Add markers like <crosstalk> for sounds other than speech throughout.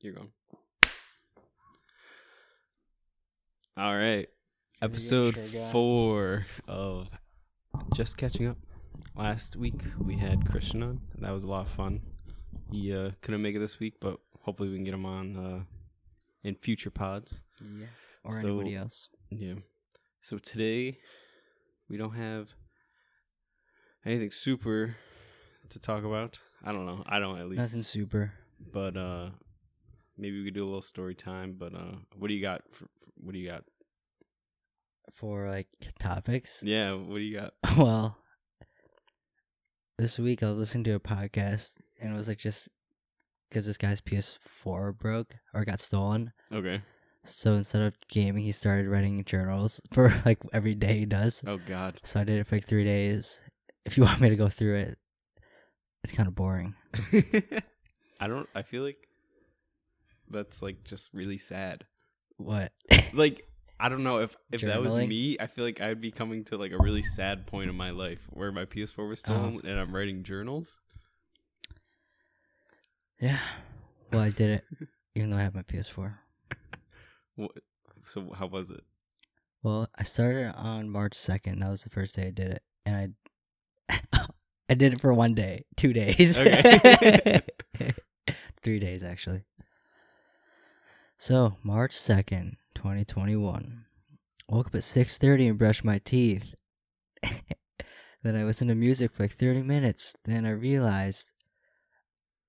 you're going. All right. Episode sure four of Just Catching Up. Last week we had Christian on. That was a lot of fun. He uh, couldn't make it this week, but hopefully we can get him on uh, in future pods. Yeah. Or So- anybody else. Yeah. So today we don't have anything super to talk about. I don't know. I don't at least. Nothing super. But uh maybe we could do a little story time, but uh what do you got for, what do you got? For like topics. Yeah, what do you got? <laughs> Well, this week I was listening to a podcast and it was like just because this guy's PS4 broke or got stolen. Okay. So instead of gaming, he started writing journals <laughs> for like every day he does. Oh god. So I did it for like three days. If you <laughs> want me to go through it, it's kind of boring. I don't I feel like that's like just really sad. What? Like I don't know if if that was Journaling? me, I feel like I'd be coming to like a really sad point in my life where my PS4 was stolen oh. and I'm writing journals. yeah. Well, I did it even though I have my PS4. <laughs> What, so how was it? Well, I started on March 2nd. That was the first day I did it. And I <laughs> I did it for one day, 2 days. Okay. <laughs> 3 days actually. So, March 2nd, 2021. Woke up at 6:30 and brushed my teeth. <laughs> then I listened to music for like 30 minutes. Then I realized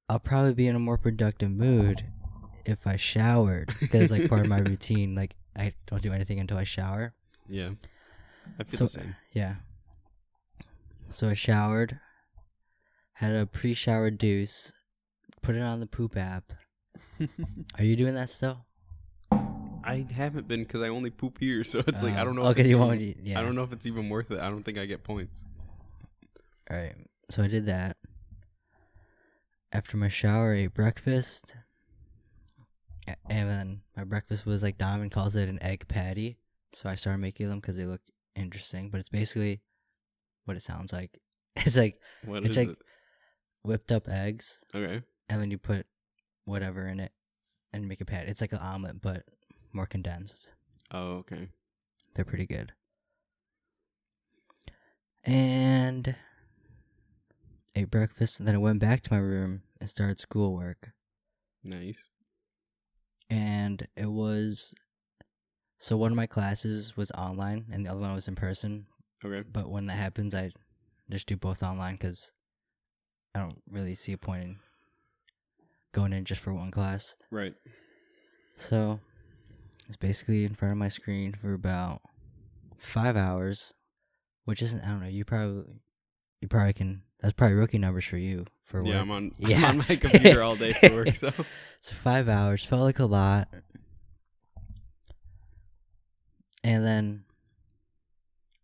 I'll probably be in a more productive mood if I showered because it's like part of my <laughs> routine. Like I don't do anything until I shower. Yeah. I feel So- the same. Yeah. So I showered, had a pre-shower deuce, put it on the poop app. <laughs> Are you doing that still? I haven't been because I only poop here, so it's like I don't know. Oh, if because it's you even- won't. Yeah. I don't know if it's even worth it. I don't think I get points. All right. So I did that. After my shower, I ate breakfast. And then my breakfast was like Diamond calls it an egg patty. So I started making them because they look interesting. But it's basically what it sounds like. <laughs> It's like What It's is like- it? whipped up eggs, Okay. and then you put whatever in it and make a patty. It's like an omelet, but more condensed. Oh, okay. They're pretty good. And ate breakfast, and then I went back to my room and started schoolwork. Nice. And it was so one of my classes was online, and the other one was in person. Okay. But when that happens, I just do both online because I don't really see a point in going in just for one class. Right. So it's basically in front of my screen for about five hours, which isn't. I don't know. You probably, you probably can. That's probably rookie numbers for you for Yeah, work. I'm on. Yeah. <laughs> I'm on my computer all day for work. So. <laughs> So five hours felt like a lot, and then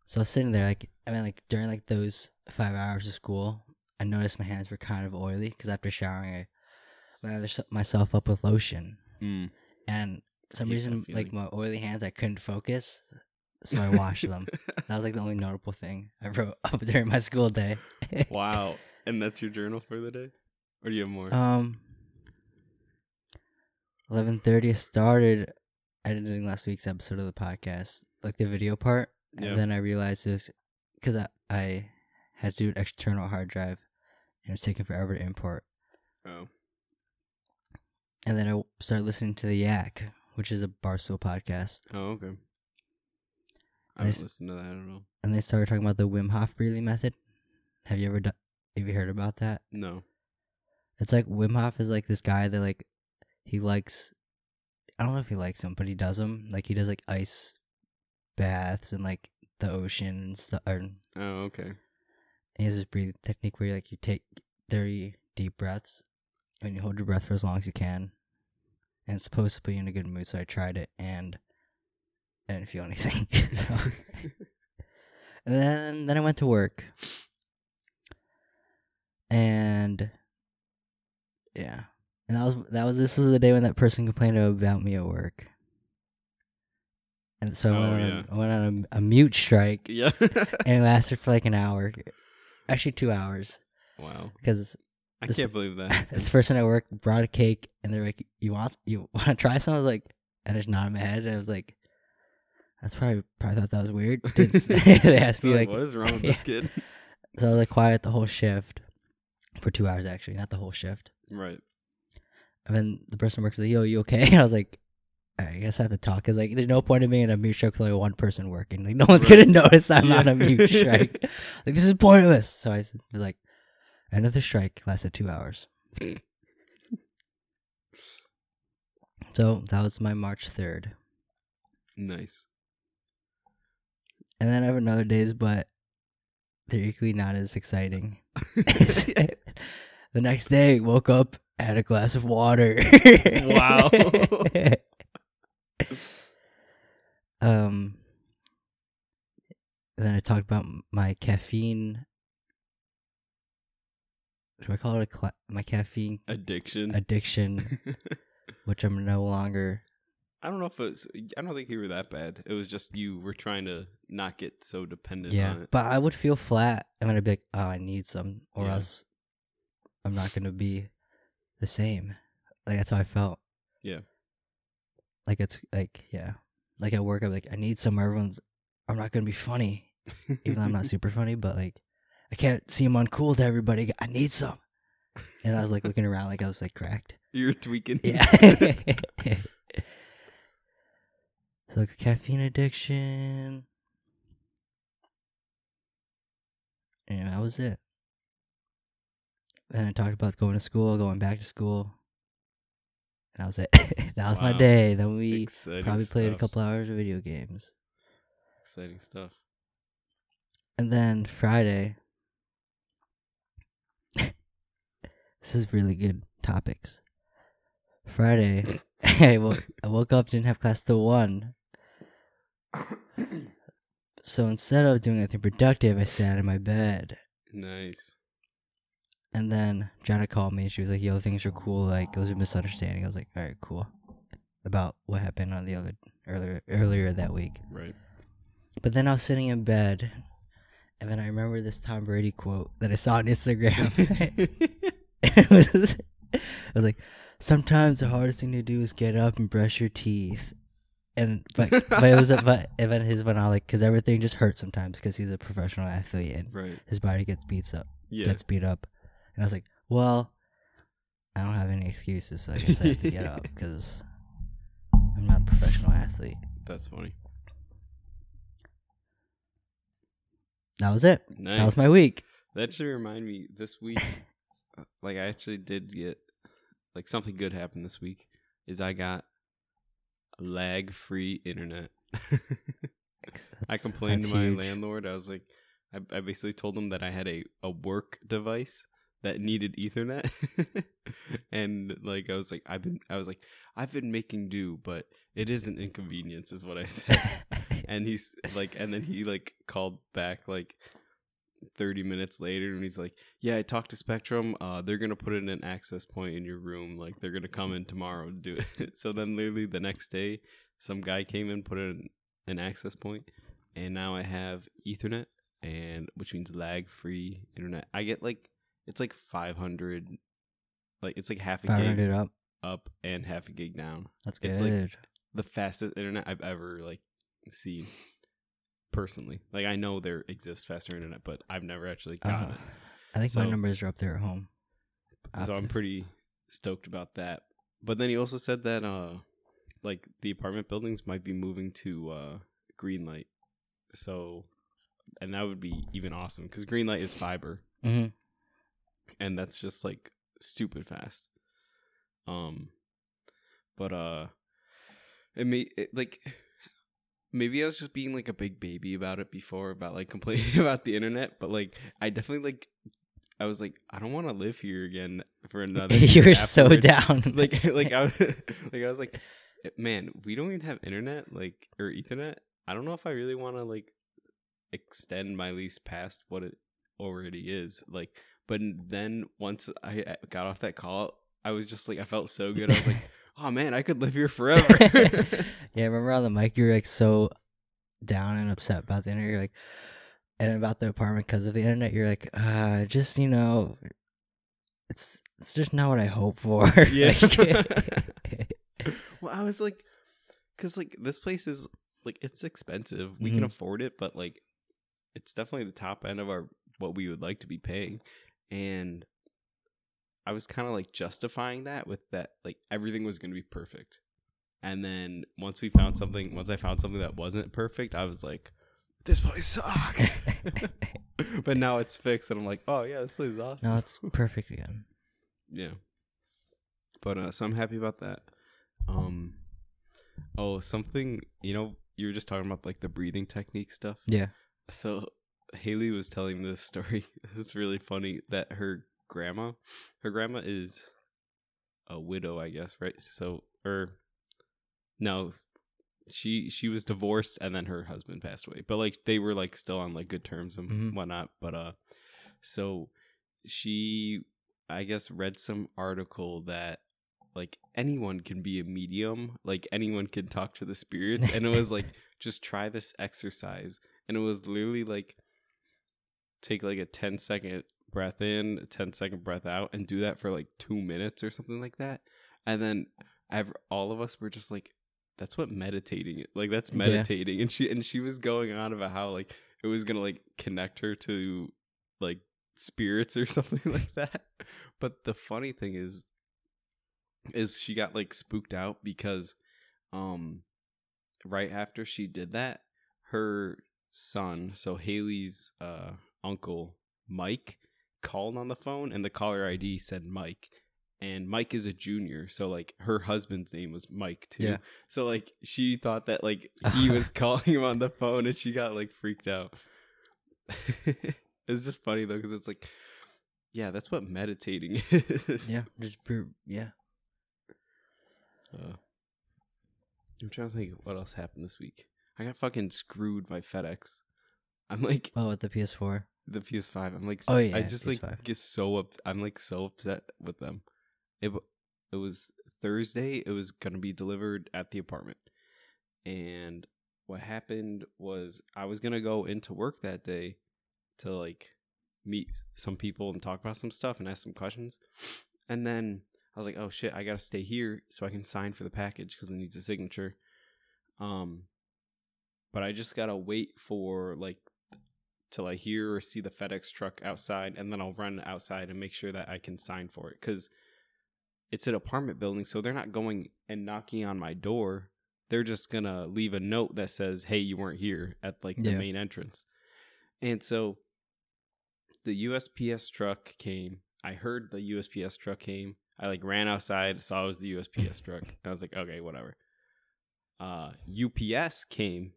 so I was sitting there like I mean like during like those five hours of school, I noticed my hands were kind of oily because after showering, I lathered s- myself up with lotion. Mm. and some reason like my oily hands i couldn't focus <laughs> so i washed them that was like the only notable thing i wrote <laughs> up during my school day wow. <laughs> And that's your journal for the day, or do you have more? um 11.30 started editing last week's episode of the podcast like the video part and then i realized this because I, I had to do an external hard drive and it was taking forever to import oh. And then i started listening to the yak which is a barstool podcast Oh, okay. I haven't listened to that. I don't know. and they started talking about the Wim Hof breathing method. Have you ever done? Have you heard about that? No. It's like Wim Hof is like this guy that like he likes. I don't know if he likes them, but he does them. Like he does like ice baths and like the ocean and stuff. Oh, okay. he has this breathing technique where like you take thirty deep breaths and you hold your breath for as long as you can. And it's supposed to put you in a good mood. So I tried it and I didn't feel anything. <laughs> so. And then then I went to work. And yeah. And that was that was this was the day when that person complained about me at work. And so I went Oh, on, yeah. a, I went on a, a mute strike yeah. <laughs> and it lasted for like an hour. Actually 2 hours wow. because I This- can't believe that. <laughs> this person at work brought a cake, and they're like, "You want you want to try some?" I was like, and I just nodded my head, and I was like, "That's probably probably thought that was weird." <laughs> <laughs> They asked me Like, like, what is wrong with yeah. this kid? so I was like quiet the whole shift for two hours actually, not the whole shift. Right. And then the person works like, "Yo, you okay?" And I was like, "I guess I have to talk." Cause like, there's no point in being in a mute strike with like one person working. Like, no one's Right. gonna notice I'm Yeah. on a mute strike. like, this is pointless. So I was like, end of the strike lasted two hours. so that was my March third, Nice. and then I have another days, but they're equally not as exciting. <laughs> the next day, woke up, had a glass of water. Wow. <laughs> um. Then I talked about my caffeine. Do I call it a cla- my caffeine Addiction. addiction, <laughs> which I'm no longer. I don't know if it was. I don't think you were that bad. It was just you were trying to not get so dependent Yeah, on it. but I would feel flat, and then I'd be like, "Oh, I need some, or Yeah. else I'm not gonna be the same." Like that's how I felt. Yeah. Like it's like yeah, like at work, I'm like, I need some. Everyone's, I'm not gonna be funny, even though I'm not <laughs> super funny, but like, I can't seem uncool to everybody. I need some. And I was like looking around, like I was like cracked. You're tweaking. Yeah. <laughs> so caffeine addiction. And that was it. Then I talked about going to school, going back to school. And that was it. <laughs> that was my day. Then we Exciting probably played a couple hours of video games. Exciting stuff. And then Friday. This is really good topics. Friday, <laughs> I woke, I woke up, didn't have class till 1. So instead of doing anything productive, I sat in my bed. nice. And then Jana called me and she was like, yo, things are cool. Like, it was a misunderstanding. I was like, all right, cool. About what happened on the other earlier earlier that week. Right. But then I was sitting in bed, and then I remember this Tom Brady quote that I saw on Instagram. <laughs> <laughs> <laughs> it, was, it was like, "Sometimes the hardest thing to do is get up and brush your teeth." And but but it was but then his like because everything just hurts sometimes because he's a professional athlete and right. his body gets beats up Yeah. gets beat up, and I was like, well, I don't have any excuses, so I guess I have to get up <laughs> because I'm not a professional athlete. That's funny. That was it. Nice. That was my week. That should remind me this week. <laughs> uh, like I actually did get like something good happened this week. Is I got lag free internet. <laughs> I complained to my huge. landlord. I was like, I, I basically told him that I had a, a work device that needed Ethernet, <laughs> and like I was like, I've been, I was like, I've been making do, but it is an inconvenience, is what I said. <laughs> and he's like, and then he like called back like. 30 minutes later and he's like yeah i talked to spectrum. Uh they're gonna put in an access point in your room. Like they're gonna come in tomorrow to do it. <laughs> So then literally the next day some guy came in put in an access point and now i have ethernet and which means lag free internet. I get like it's like 500 like it's like half a gig up. up and half a gig down. That's It's good. like- the fastest internet i've ever like seen personally like i know there exists faster internet but i've never actually gotten Uh, it I think my numbers are up there at home. So I'm pretty stoked about that. But then he also said that uh like the apartment buildings might be moving to uh Greenlight. So and that would be even awesome cuz Greenlight is fiber Mhm. and that's just like stupid fast. Um but uh it may it, like maybe I was just being like a big baby about it before about like <laughs> complaining about the internet, but like I definitely like I was like I don't want to live here again for <laughs> another you year were so down. <laughs> Like like I was like I was like man, we don't even have internet like or ethernet. I don't know if I really want to like extend my lease past what it already is. Like but then once I got off that call, I was just like I felt so good. I was like, "Oh man, I could live here forever." <laughs> <laughs> yeah, remember on the mic you were like so down and upset about the internet. You're like, and about the apartment because of the internet. You're like, uh, just you know, it's it's just not what I hope for. <laughs> Yeah. Like- well, I was like, because like this place is like it's expensive. We can Mhm. afford it, but like it's definitely the top end of our what we would like to be paying. And I was kind of like justifying that with that like everything was going to be perfect. And then once we found something, once I found something that wasn't perfect, I was like, this place sucks. <laughs> but now it's fixed, and I'm like, oh yeah, this place is awesome. no, it's perfect again. <laughs> Yeah. But uh so I'm happy about that. Um oh, something, you know, you were just talking about like the breathing technique stuff. Yeah. So Haley was telling this story. <laughs> It's really funny that her grandma, her grandma is a widow, I guess, right? So or no, she she was divorced and then her husband passed away. But like they were like still on like good terms and Mhm. whatnot. But uh so she I guess read some article that like anyone can be a medium, like anyone can talk to the spirits and it was like <laughs> just try this exercise and it was literally like take like a 10 second breath in, a 10 second breath out and do that for like 2 minutes or something like that. And then ev all of us were just like that's what meditating is. Like that's Yeah. meditating and she and she was going on about how like it was going to like connect her to like spirits or <laughs> something like that. But the funny thing is is she got like spooked out because um right after she did that, her son, so Haley's uh uncle, Mike, called on the phone and the caller ID said Mike. And Mike is a junior, so like her husband's name was Mike too. Yeah. So like she thought that like <laughs> he was calling him on the phone and she got like freaked out. <laughs> it's just funny though because it's like yeah, that's what meditating <laughs> is. Yeah. Just yeah. Uh, I'm trying to think what else happened this week. I got fucking screwed by FedEx. I'm like Oh, with the PS4. The PS5. I'm like, Oh, yeah, I just like PS5. get so up. I'm like so upset with them. It it was Thursday. It was gonna be delivered at the apartment, and what happened was I was gonna go into work that day to like meet some people and talk about some stuff and ask some questions, and then I was like, oh shit, I gotta stay here so I can sign for the package because it needs a signature. Um, but I just gotta wait for like till I hear or see the FedEx truck outside, and then I'll run outside and make sure that I can sign for it because it's an apartment building, so they're not going and knocking on my door. They're just gonna leave a note that says, "Hey, you weren't here" at like the Yeah. main entrance, and so the USPS truck came. I heard the USPS truck came. I like ran outside, saw it was the USPS <laughs> truck, and I was like, "Okay, whatever." Uh, UPS came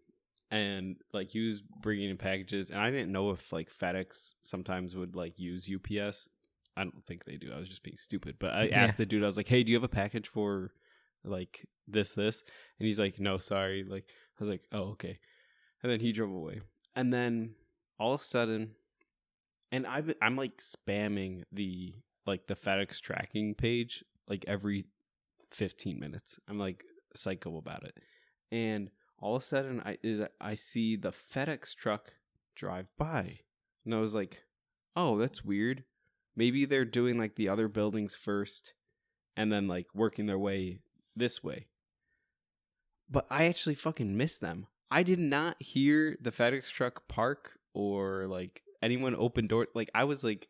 and like he was bringing in packages and i didn't know if like fedex sometimes would like use ups i don't think they do. I was just being stupid. But i Yeah. asked the dude i was like hey do you have a package for like this this? And he's like no sorry. Like i was like oh okay. And then he drove away. And then all of a sudden and i've i'm like spamming the like the fedex tracking page like every 15 minutes. I'm like psycho about it. And all of a sudden I is I see the FedEx truck drive by. And I was like, "Oh, that's weird. Maybe they're doing like the other buildings first and then like working their way this way." But I actually fucking missed them. I did not hear the FedEx truck park or like anyone open doors. Like I was like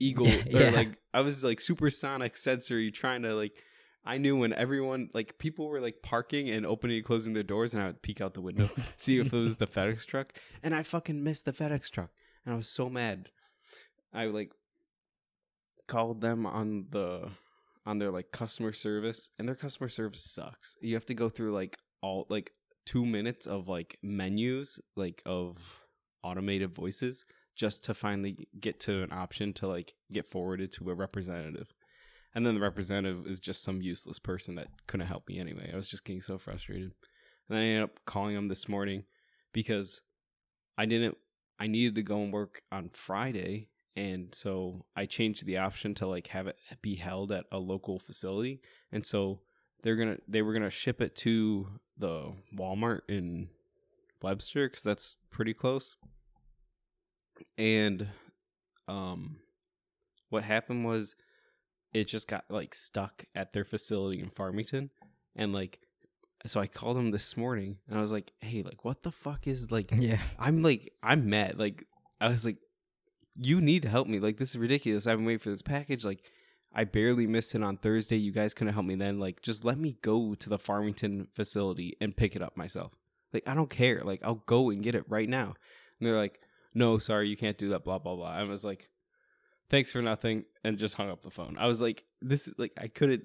eagle <laughs> or Yeah. like I was like supersonic sensory trying to like I knew when everyone like people were like parking and opening and closing their doors, and I would peek out the window, <laughs> <laughs> see if it was the FedEx truck, and I fucking missed the FedEx truck, and I was so mad. I like called them on the on their like customer service, and their customer service sucks. You have to go through like all like two minutes of like menus, like of automated voices, just to finally get to an option to like get forwarded to a representative and then the representative is just some useless person that couldn't help me anyway. I was just getting so frustrated. And I ended up calling him this morning because I didn't I needed to go and work on Friday and so I changed the option to like have it be held at a local facility. And so they're going to they were going to ship it to the Walmart in Webster cuz that's pretty close. And um what happened was it just got like stuck at their facility in Farmington, and like, so I called them this morning, and I was like, "Hey, like, what the fuck is like?" <laughs> Yeah. I'm like, I'm mad. Like, I was like, you need to help me. Like, this is ridiculous. I've been waiting for this package. Like, I barely missed it on Thursday. You guys couldn't help me then. Like, just let me go to the Farmington facility and pick it up myself. Like, I don't care. Like, I'll go and get it right now. And they're like, no, sorry, you can't do that. Blah blah blah. I was like, thanks for nothing, and just hung up the phone. I was like, this is like, I couldn't.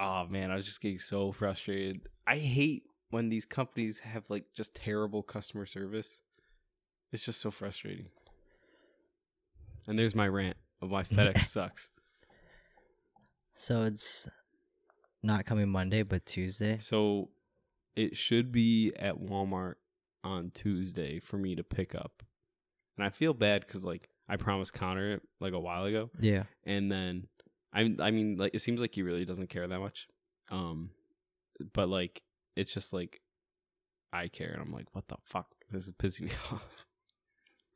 Oh man, I was just getting so frustrated. I hate when these companies have like just terrible customer service. It's just so frustrating. And there's my rant of why <laughs> FedEx sucks. So it's not coming Monday, but Tuesday. So it should be at Walmart on Tuesday for me to pick up. And I feel bad because like I promised Connor it like a while ago, Yeah. and then I I mean like it seems like he really doesn't care that much. Um, but like it's just like I care, and I'm like, what the fuck? This is pissing me <laughs> off.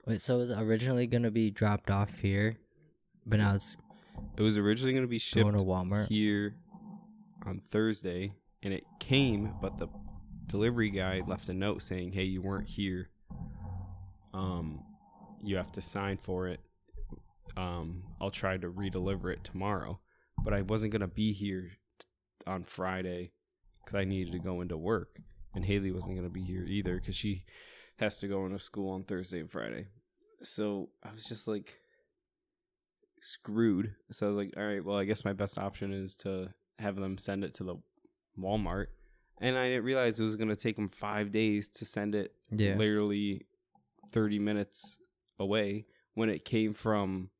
Wait, so it was originally gonna be dropped off here, but now it's It was originally going to be shipped going to Walmart. here on Thursday, and it came, but the delivery guy left a note saying, "Hey, you weren't here. Um, you have to sign for it. Um, I'll try to redeliver it tomorrow, but I wasn't gonna be here t- on Friday because I needed to go into work, and Haley wasn't gonna be here either because she has to go into school on Thursday and Friday. So I was just like." screwed. So I was like, all right, well, I guess my best option is to have them send it to the Walmart. And I didn't realize it was going to take them five days to send it Yeah. literally 30 minutes away when it came from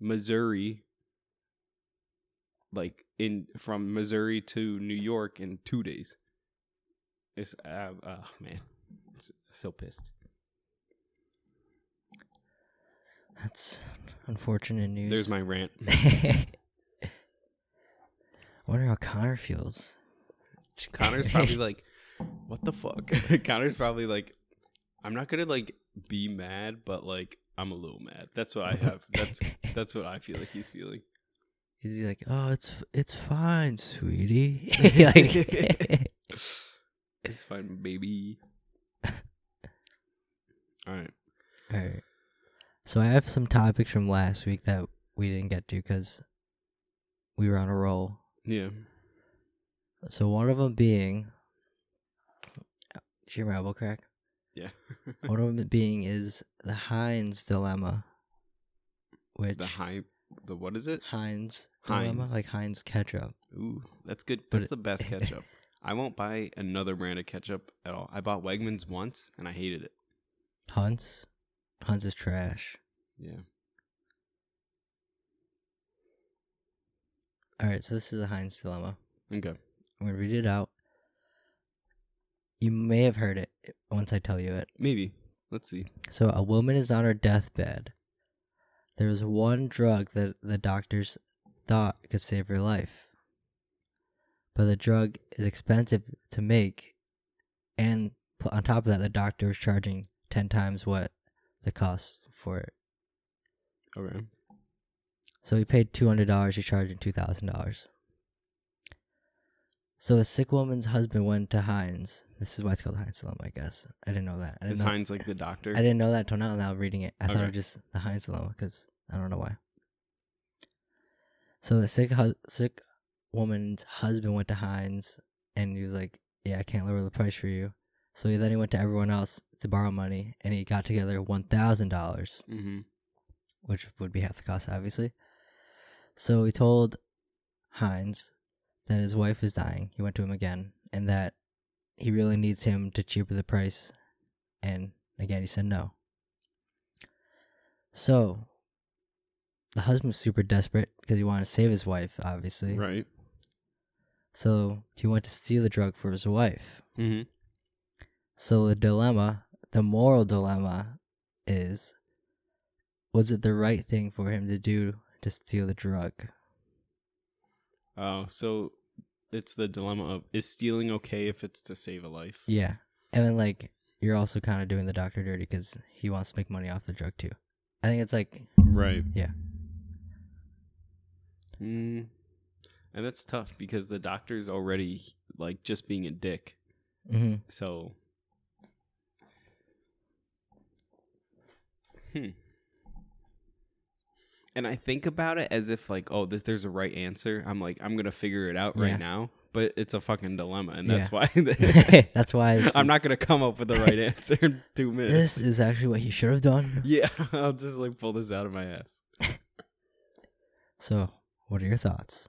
Missouri, like in from Missouri to New York in two days. It's, uh, oh man, it's so pissed. That's unfortunate news. There's my rant. <laughs> I wonder how Connor feels. Connor's probably like, what the fuck? <laughs> Connor's probably like, I'm not gonna like be mad, but like I'm a little mad. That's what I have. That's <laughs> that's what I feel like he's feeling. Is he like, oh, it's it's fine, sweetie? <laughs> <laughs> like, It's fine, baby. All right. all right. So I have some topics from last week that we didn't get to because we were on a roll. Yeah. So one of them being, did you hear my elbow crack? Yeah. <laughs> One of them being is the Heinz dilemma, which the high. The what is it? Heinz dilemma, Heinz. like Heinz ketchup. Ooh, that's good. But That's it- the best ketchup. <laughs> I won't buy another brand of ketchup at all. I bought Wegmans once and I hated it. Hunt's, Hunt's is trash. Yeah. All right, so this is a Heinz dilemma. Okay. I'm gonna read it out. You may have heard it once I tell you it. Maybe. Let's see. So a woman is on her deathbed. There's one drug that the doctors thought could save her life. But the drug is expensive to make and on top of that the doctor is charging 10 times what the cost for it. Okay. So he paid $200, he's charging $2,000. So the sick woman's husband went to Heinz. This is why it's called Heinz Dilemma, I guess. I didn't know that. I didn't Is know. Heinz like the doctor? I didn't know that until now. Now reading it, I thought it Okay. was just the Heinz dilemma because I don't know why. So the sick hu- sick woman's husband went to Heinz and he was like, "Yeah, I can't lower the price for you." So he, then he went to everyone else to borrow money, and he got together one thousand dollars, mm-hmm. which would be half the cost, obviously. So he told Heinz that his wife is dying. He went to him again, and that he really needs him to cheaper the price. And again, he said no. So the husband was super desperate because he wanted to save his wife, obviously. Right. So he went to steal the drug for his wife. Mm-hmm. So the dilemma, the moral dilemma, is was it the right thing for him to do to steal the drug? Oh, so it's the dilemma of is stealing okay if it's to save a life? Yeah. And then, like, you're also kind of doing the doctor dirty because he wants to make money off the drug, too. I think it's like, Right. Yeah. Mm. And that's tough because the doctor's already like just being a dick. hmm So, hmm. And I think about it as if like, oh, this, there's a right answer. I'm like, I'm gonna figure it out Yeah. right now. But it's a fucking dilemma, and that's Yeah. why <laughs> <laughs> That's why this <laughs> I'm is- not gonna come up with the right answer in two minutes. This is actually what he should have done. Yeah, I'll just like pull this out of my ass. So, what are your thoughts?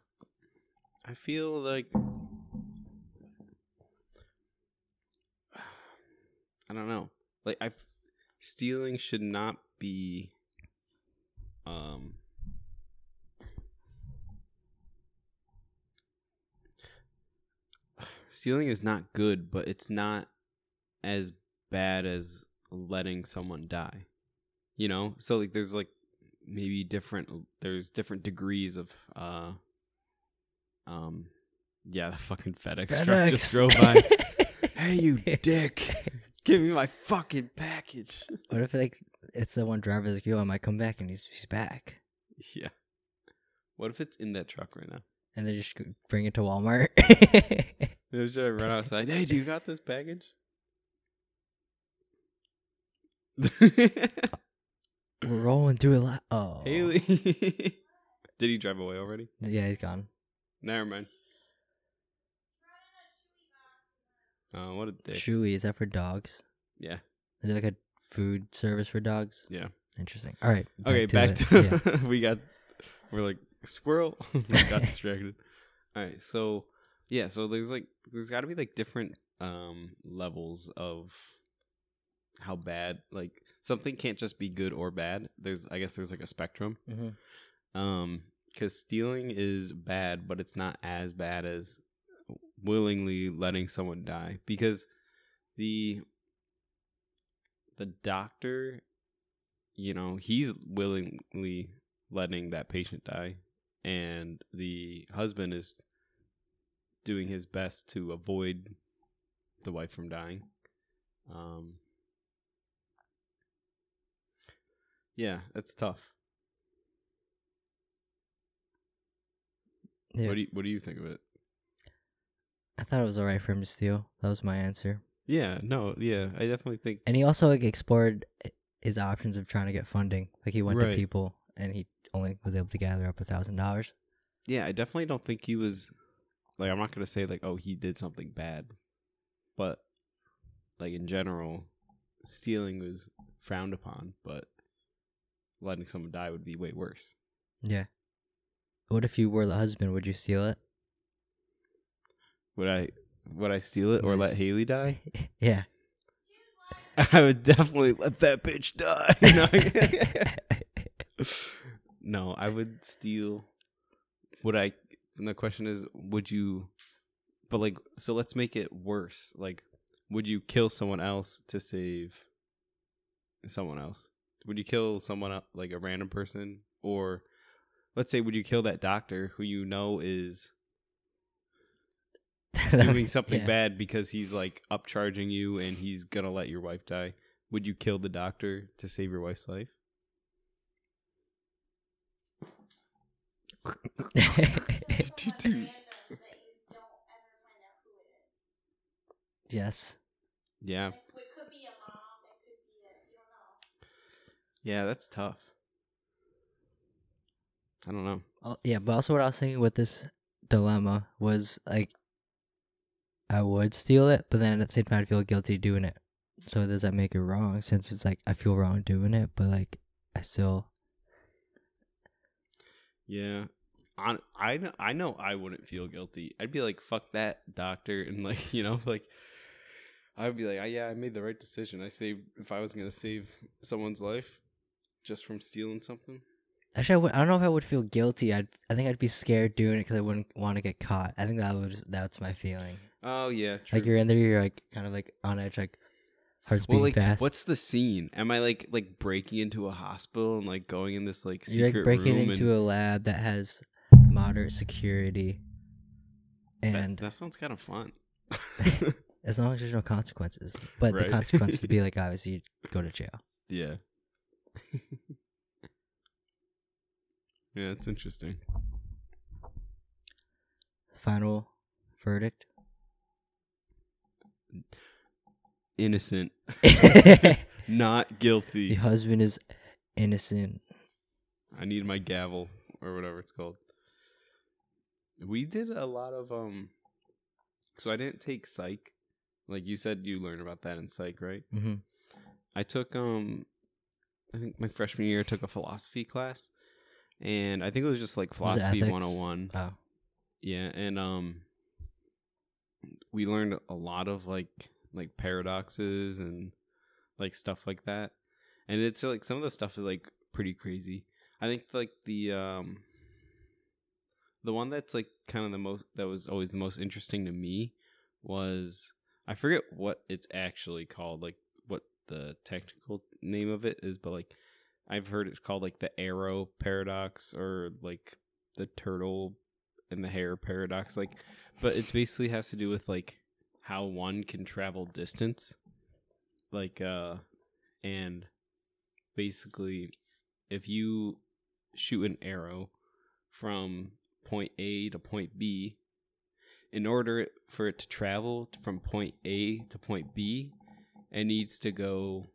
I feel like <sighs> I don't know. Like I stealing should not be um stealing is not good, but it's not as bad as letting someone die. You know? So like there's like maybe different there's different degrees of uh um yeah, <laughs> the fucking FedEx, truck just drove by. <laughs> hey you dick. Give me my fucking package. what if like it's the one driver that's like, yo, I might come back and he's he's back, Yeah. What if it's in that truck right now? and they just bring it to Walmart. <laughs> Was just run outside. Hey, do you got this package? <laughs> We're rolling through a lot. Oh, Haley. <laughs> Did he drive away already? Yeah, he's gone. Never mind. Oh, what a dick. Chewy, is that for dogs? Yeah. Is it like a food service for dogs? Yeah. Interesting. All right. Okay, back it. to yeah. <laughs> we got we're like squirrel. <laughs> we got <laughs> distracted. All right, so yeah, so there's like there's got to be like different um levels of how bad like something can't just be good or bad. There's I guess there's like a spectrum. Mhm. Um cuz stealing is bad, but it's not as bad as willingly letting someone die because the the doctor you know, he's willingly letting that patient die, and the husband is doing his best to avoid the wife from dying. Um, yeah, that's tough. Yeah. What do you What do you think of it? I thought it was alright for him to steal. That was my answer. Yeah, no, yeah, I definitely think. And he also like explored his options of trying to get funding. Like he went Right. to people and he only was able to gather up a thousand dollars. Yeah, I definitely don't think he was like I'm not gonna say like oh he did something bad, but like in general, stealing was frowned upon, but letting someone die would be way worse. Yeah. What if you were the husband? Would you steal it? Would I would I steal it or let Haley die? <laughs> yeah. I would definitely let that bitch die. <laughs> No, I would steal. Would I? And the question is, would you? But like, so let's make it worse. Like, would you kill someone else to save someone else? Would you kill someone like a random person, or let's say, would you kill that doctor who you know is <laughs> doing something Yeah. bad because he's like upcharging you and he's gonna let your wife die? Would you kill the doctor to save your wife's life? <laughs> yes. Yeah. Yeah, that's tough. I don't know. Al- Yeah, but also what I was thinking with this dilemma was like, I would steal it, but then at the same time, I'd feel guilty doing it. So does that make it wrong? Since it's like I feel wrong doing it, but like I still Yeah. On I I know I wouldn't feel guilty. I'd be like fuck that doctor and like, <laughs> you know, like I'd be like, oh, yeah, I made the right decision. I saved if I was going to save someone's life just from stealing something. actually I, would, I don't know if I would feel guilty. I'd I think I'd be scared doing it because I wouldn't want to get caught. I think that would that's my feeling. Oh, yeah, true. Like you're in there, you're like kind of like on edge, like heart's well, beating like, fast. what's the scene? Am I like like breaking into a hospital and like going in this like you're like breaking into and a lab that has moderate security, that, and that sounds kind of fun. <laughs> as long as there's no consequences. But Right. the consequence would be <laughs> like obviously you go to jail. Yeah. <laughs> yeah, it's interesting. final verdict? Innocent, <laughs> <laughs> not guilty. The husband is innocent. I need my gavel or whatever it's called. We did a lot of um. So I didn't take psych, like you said. You learned about that in psych, right? Mm-hmm. I took um, I think my freshman year I took a philosophy class, and I think it was just like philosophy 101. Oh, Yeah, and um we learned a lot of like like paradoxes and like stuff like that. And it's like some of the stuff is like pretty crazy. I think like the um the one that's like kind of the most that was always the most interesting to me was I forget what it's actually called, like what the technical name of it is, but like I've heard it's called like the arrow paradox or like the turtle and the hare paradox like but it's basically has to do with like how one can travel distance like uh and basically if you shoot an arrow from point A to point B in order for it to travel from point A to point B it needs to go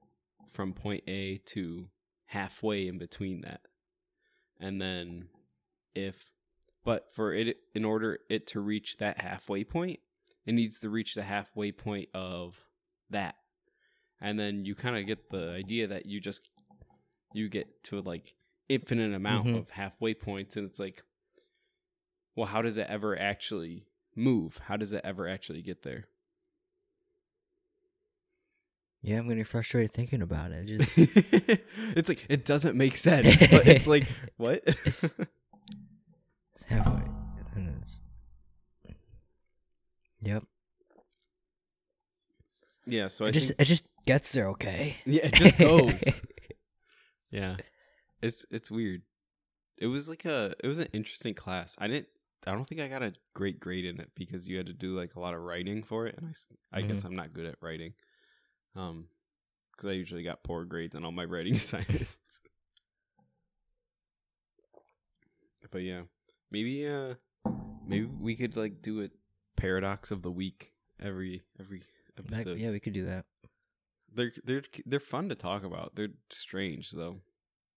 from point A to halfway in between that. And then if but for it in order it to reach that halfway point it needs to reach the halfway point of that and then you kind of get the idea that you just you get to like infinite amount Mhm. of halfway points and it's like well how does it ever actually move how does it ever actually get there yeah. I'm getting frustrated thinking about it. <laughs> Just it's like it doesn't make sense but it's like <laughs> what <laughs> halfway. and it's- Yep. yeah so i it just think it just gets there. Okay. yeah it just goes <laughs> Yeah. It's it's weird. It was like a it was an interesting class. I didn't I don't think I got a great grade in it because you had to do like a lot of writing for it and I, s- I guess I'm not good at writing. Um cuz I usually got poor grades on all my writing <laughs> assignments. but yeah, maybe uh maybe we could like do a paradox of the week every every That- episode. yeah, we could do that. They're they're they're fun to talk about. They're strange though.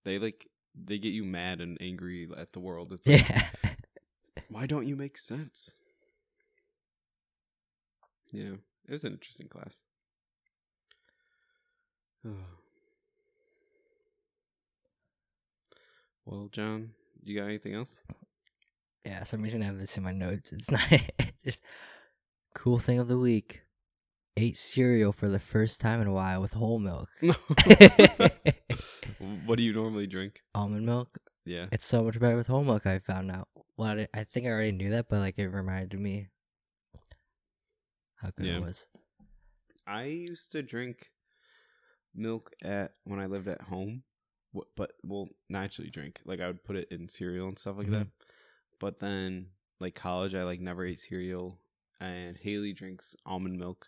They like they get you mad and angry at the world. It's like, Yeah. <laughs> why don't you make sense? Yeah, it was an interesting class. Oh. <sighs> well, Jon, you got anything else? Yeah. Some reason I have this in my notes. It's <laughs> not just cool thing of the week. Ate cereal for the first time in a while with whole milk. <laughs> what do you normally drink? Almond milk. Yeah. It's so much better with whole milk. I found out. Well, I, I think I already knew that, but like it reminded me how good Yeah. it was. I used to drink milk at when I lived at home, but well, naturally drink. Like I would put it in cereal and stuff like Mhm. that. But then, like college, I like never ate cereal, and Haley drinks almond milk,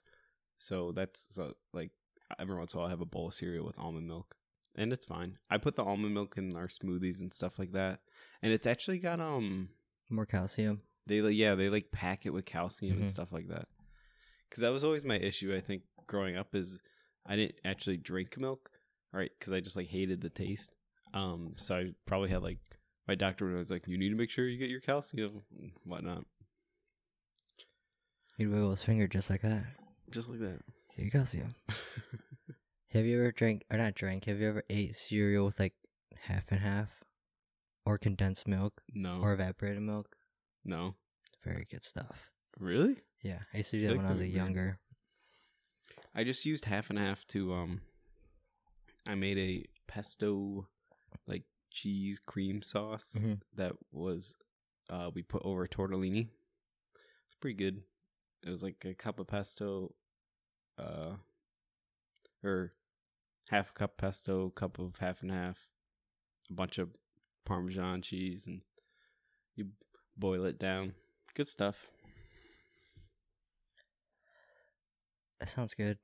so that's so like every once in a while I have a bowl of cereal with almond milk, and it's fine. I put the almond milk in our smoothies and stuff like that, and it's actually got um More calcium. they like yeah they like pack it with calcium and Mhm. stuff like that because that was always my issue i think growing up is i didn't actually drink milk right because i just like hated the taste um so i probably had like my doctor was like you need to make sure you get your calcium whatnot He'd wiggle his finger just like that. just like that Get your calcium. <laughs> Have you ever drank or not drank? Have you ever ate cereal with like half and half, or condensed milk, no or evaporated milk? no Very good stuff. really Yeah, I used to do that That when I was a younger. i just used half and half to um i made a pesto like cheese cream sauce Mhm. that was uh we put over tortellini it's pretty good it was like a cup of pesto uh or half a cup pesto cup of half and half a bunch of parmesan cheese and you boil it down good stuff That sounds good.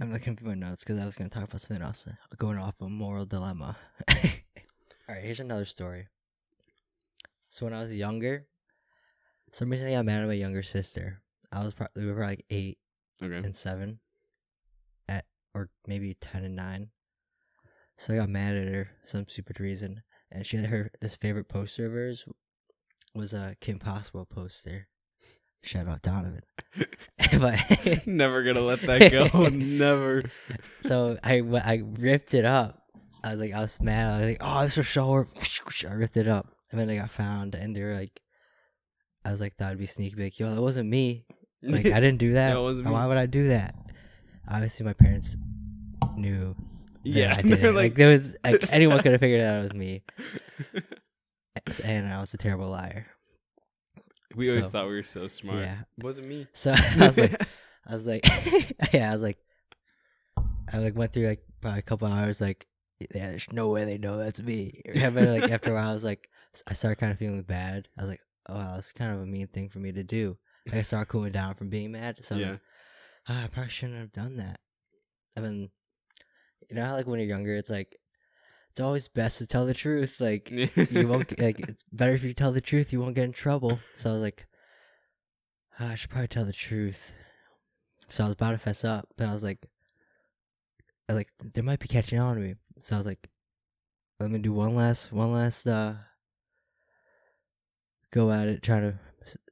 I'm <laughs> looking for my notes because I was going to talk about something else. uh, Going off a moral dilemma. <laughs> All right, here's another story. So when I was younger, some reason I got mad at my younger sister. I was probably we were probably like eight Okay. and seven, at or maybe ten and nine. So I got mad at her some stupid reason, and she had her this favorite poster of hers was a Kim Possible poster. Shout out Donovan. <laughs> <laughs> but <laughs> Never gonna let that go. Never. so I I ripped it up. I was like I was mad. I was like, oh, this is her. I ripped it up, and then I got found, and they were like, I was like, that would be sneaky. Like, yo, that wasn't me. Like I didn't do that. That wasn't Why me. would I do that? Obviously, my parents knew yeah. I did they're. Like, there was like anyone could have figured out it was me, and I was a terrible liar. We always So, thought we were so smart. Yeah. It wasn't me. <laughs> So I was like, <laughs> I was like, <laughs> yeah, I was like, I like went through like probably a couple hours, like, yeah, there's no way they know that's me. And then like after a while, I was like, I started kind of feeling bad. I was like, oh, wow, that's kind of a mean thing for me to do. Like, I started cooling down from being mad. So I was yeah. like, ah, I probably shouldn't have done that. I mean, you know how like when you're younger, it's like, it's always best to tell the truth. Like <laughs> you won't get- like it's better if you tell the truth. You won't get in trouble. So I was like, "Ah, I should probably tell the truth. So I was about to fess up, but I was like, I was like they might be catching on to me. So I was like, let me do one last, one last uh, go at it, try to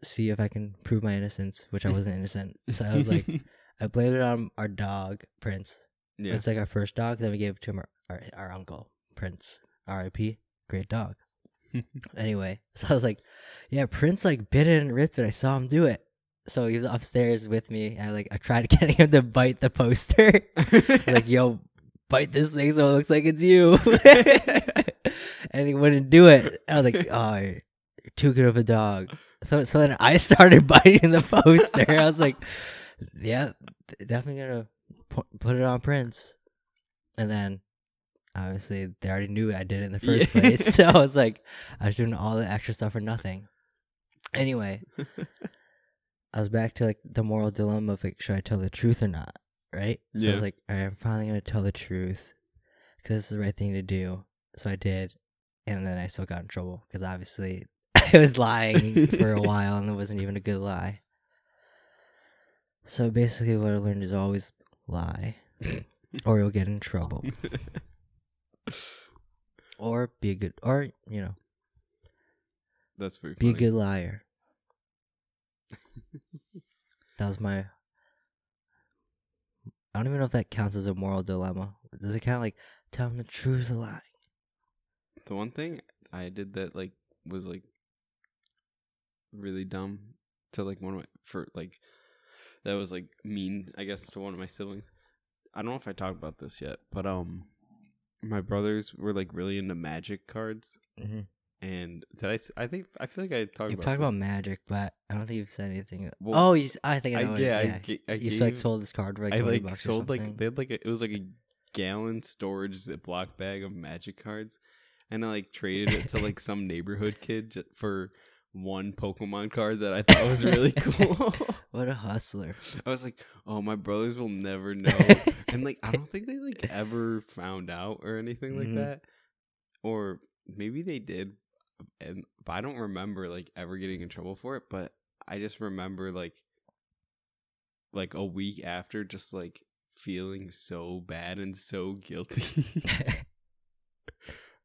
see if I can prove my innocence, which I wasn't innocent. So I was like, <laughs> I blamed it on our dog Prince. yeah. It's like our first dog. Then we gave it to him, our, our, our uncle, Prince. R.I.P. Great dog. <laughs> anyway, <laughs> so I was like, yeah, Prince like bit it and ripped it. I saw him do it. So he was upstairs with me. I like I tried <laughs> getting him to bite the poster. like, yo, bite this thing so it looks like it's you. and he wouldn't do it. I was like, oh, you're too good of a dog. So, so then I started biting the poster. I was like, yeah, definitely gonna put it on Prince. And then, obviously, they already knew I did it in the <laughs> first Yeah. place. So I was like, I was doing all the extra stuff for nothing. Anyway, <laughs> I was back to like the moral dilemma of like, should I tell the truth or not? Right? So I was like, all right, I'm finally gonna tell the truth because it's the right thing to do. So I did, and then I still got in trouble because obviously <laughs> I was lying for a while and it wasn't even a good lie. So basically, what I learned is always lie, or you'll get in trouble, <laughs> or be a good, or you know, That's pretty be a good liar. that was my. I don't even know if that counts as a moral dilemma. Does it count like telling the truth or lying? The one thing I did that like was like really dumb to like one of my for like that was like mean I guess to one of my siblings. I don't know if I talked about this yet, but um my brothers were like really into magic cards Mm-hmm. and did I I think I feel like I talked You've about talked about magic, but I don't think you've said anything. Well, oh, you, s- I think I I, know. yeah. I yeah. ga- I, you s- like sold this card for like I 20 like bucks or sold like something. they had like a, it was like a gallon storage Ziploc bag of magic cards, and I like traded it to like <laughs> some neighborhood kid for one Pokemon card that I thought was really <laughs> cool. <laughs> What a hustler! I was like, oh, my brothers will never <laughs> know, and like I don't think they like ever found out or anything like Mhm. that, or maybe they did, and but I don't remember like ever getting in trouble for it. But I just remember like like a week after, just like feeling so bad and so guilty.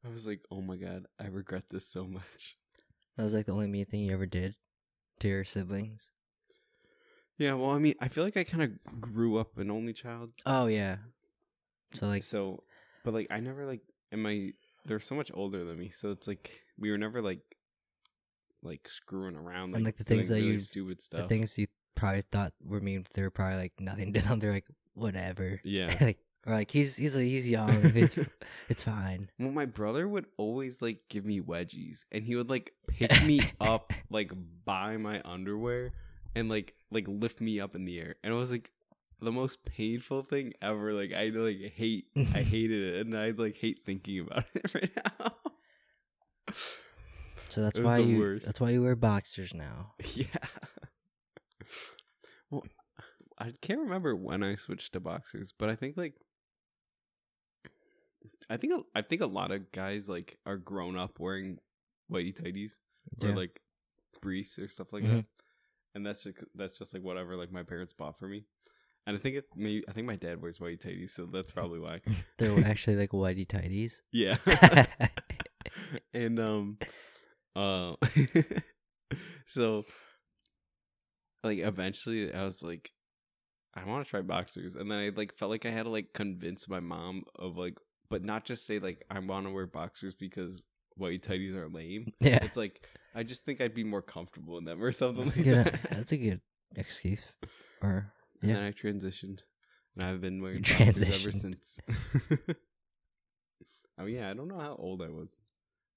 I was like, oh my god, I regret this so much. That was like the only mean thing you ever did to your siblings. Yeah, well, I mean, I feel like I kind of grew up an only child, Oh yeah. So like, so, but like I never like, and my they're so much older than me, so it's like we were never like, like screwing around, like, And, like, the things that really you- stupid stuff. the things you probably thought were mean, they were probably like nothing to them. They're like whatever. yeah. <laughs> like like he's he's he's young. <laughs> It's it's fine. Well, my brother would always like give me wedgies, and he would like pick me <laughs> up like by my underwear and like like lift me up in the air, and it was like the most painful thing ever. Like I like hate, I <laughs> hated it, and I like hate thinking about it right now. So that's why you worst. that's why you wear boxers now. yeah. Well, I can't remember when I switched to boxers, but I think like I think a- I think a lot of guys like are grown up wearing whitey tighties or like briefs or stuff like Mhm. that. And that's just that's just like whatever like my parents bought for me. And I think it maybe I think my dad wears whitey tighties, so that's probably why. <laughs> They're actually like whitey tighties. <laughs> Yeah. <laughs> and um uh so like eventually I was like I want to try boxers and then I like felt like I had to like convince my mom of like but not just say like I want to wear boxers because white tighties are lame. <laughs> yeah. It's like I just think I'd be more comfortable in them or something That's a good. that. Uh, that's a good excuse. Or <laughs> And yeah. then I transitioned. And I've been wearing boxers ever since. <laughs> oh yeah, I don't know how old I was.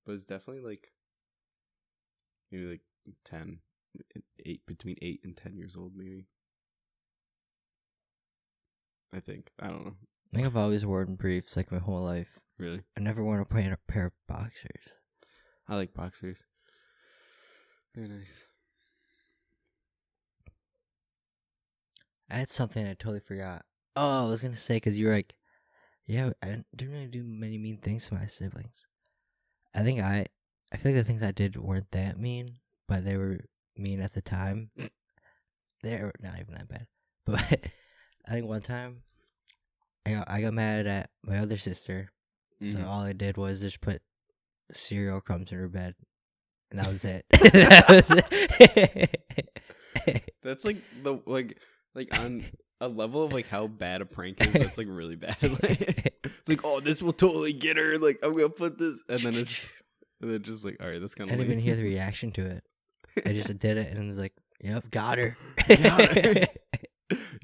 But it's definitely like maybe like 10 8 between 8 and 10 years old maybe. I think. I don't know. I think I've always worn briefs like my whole life. Really. I never worn a pair, a pair of boxers. I like boxers. Very nice. I had something I totally forgot. Oh, I was gonna say because you were like, yeah, I didn't, didn't really do many mean things to my siblings. I think I, I feel like the things I did weren't that mean, but they were mean at the time. <laughs> They're not even that bad, but <laughs> I think one time, I got I got mad at my other sister, so Mhm. all I did was just put cereal crumbs in her bed, and that was it. <laughs> <laughs> that was it. <laughs> That's like the like like on a level of like how bad a prank is. That's like really bad. Like, it's like oh, this will totally get her. Like I'm gonna put this, and then it's and then just like all right, that's kind of. I didn't even hear the reaction to it. I just did it and it was like, "Yep, got her." Got her.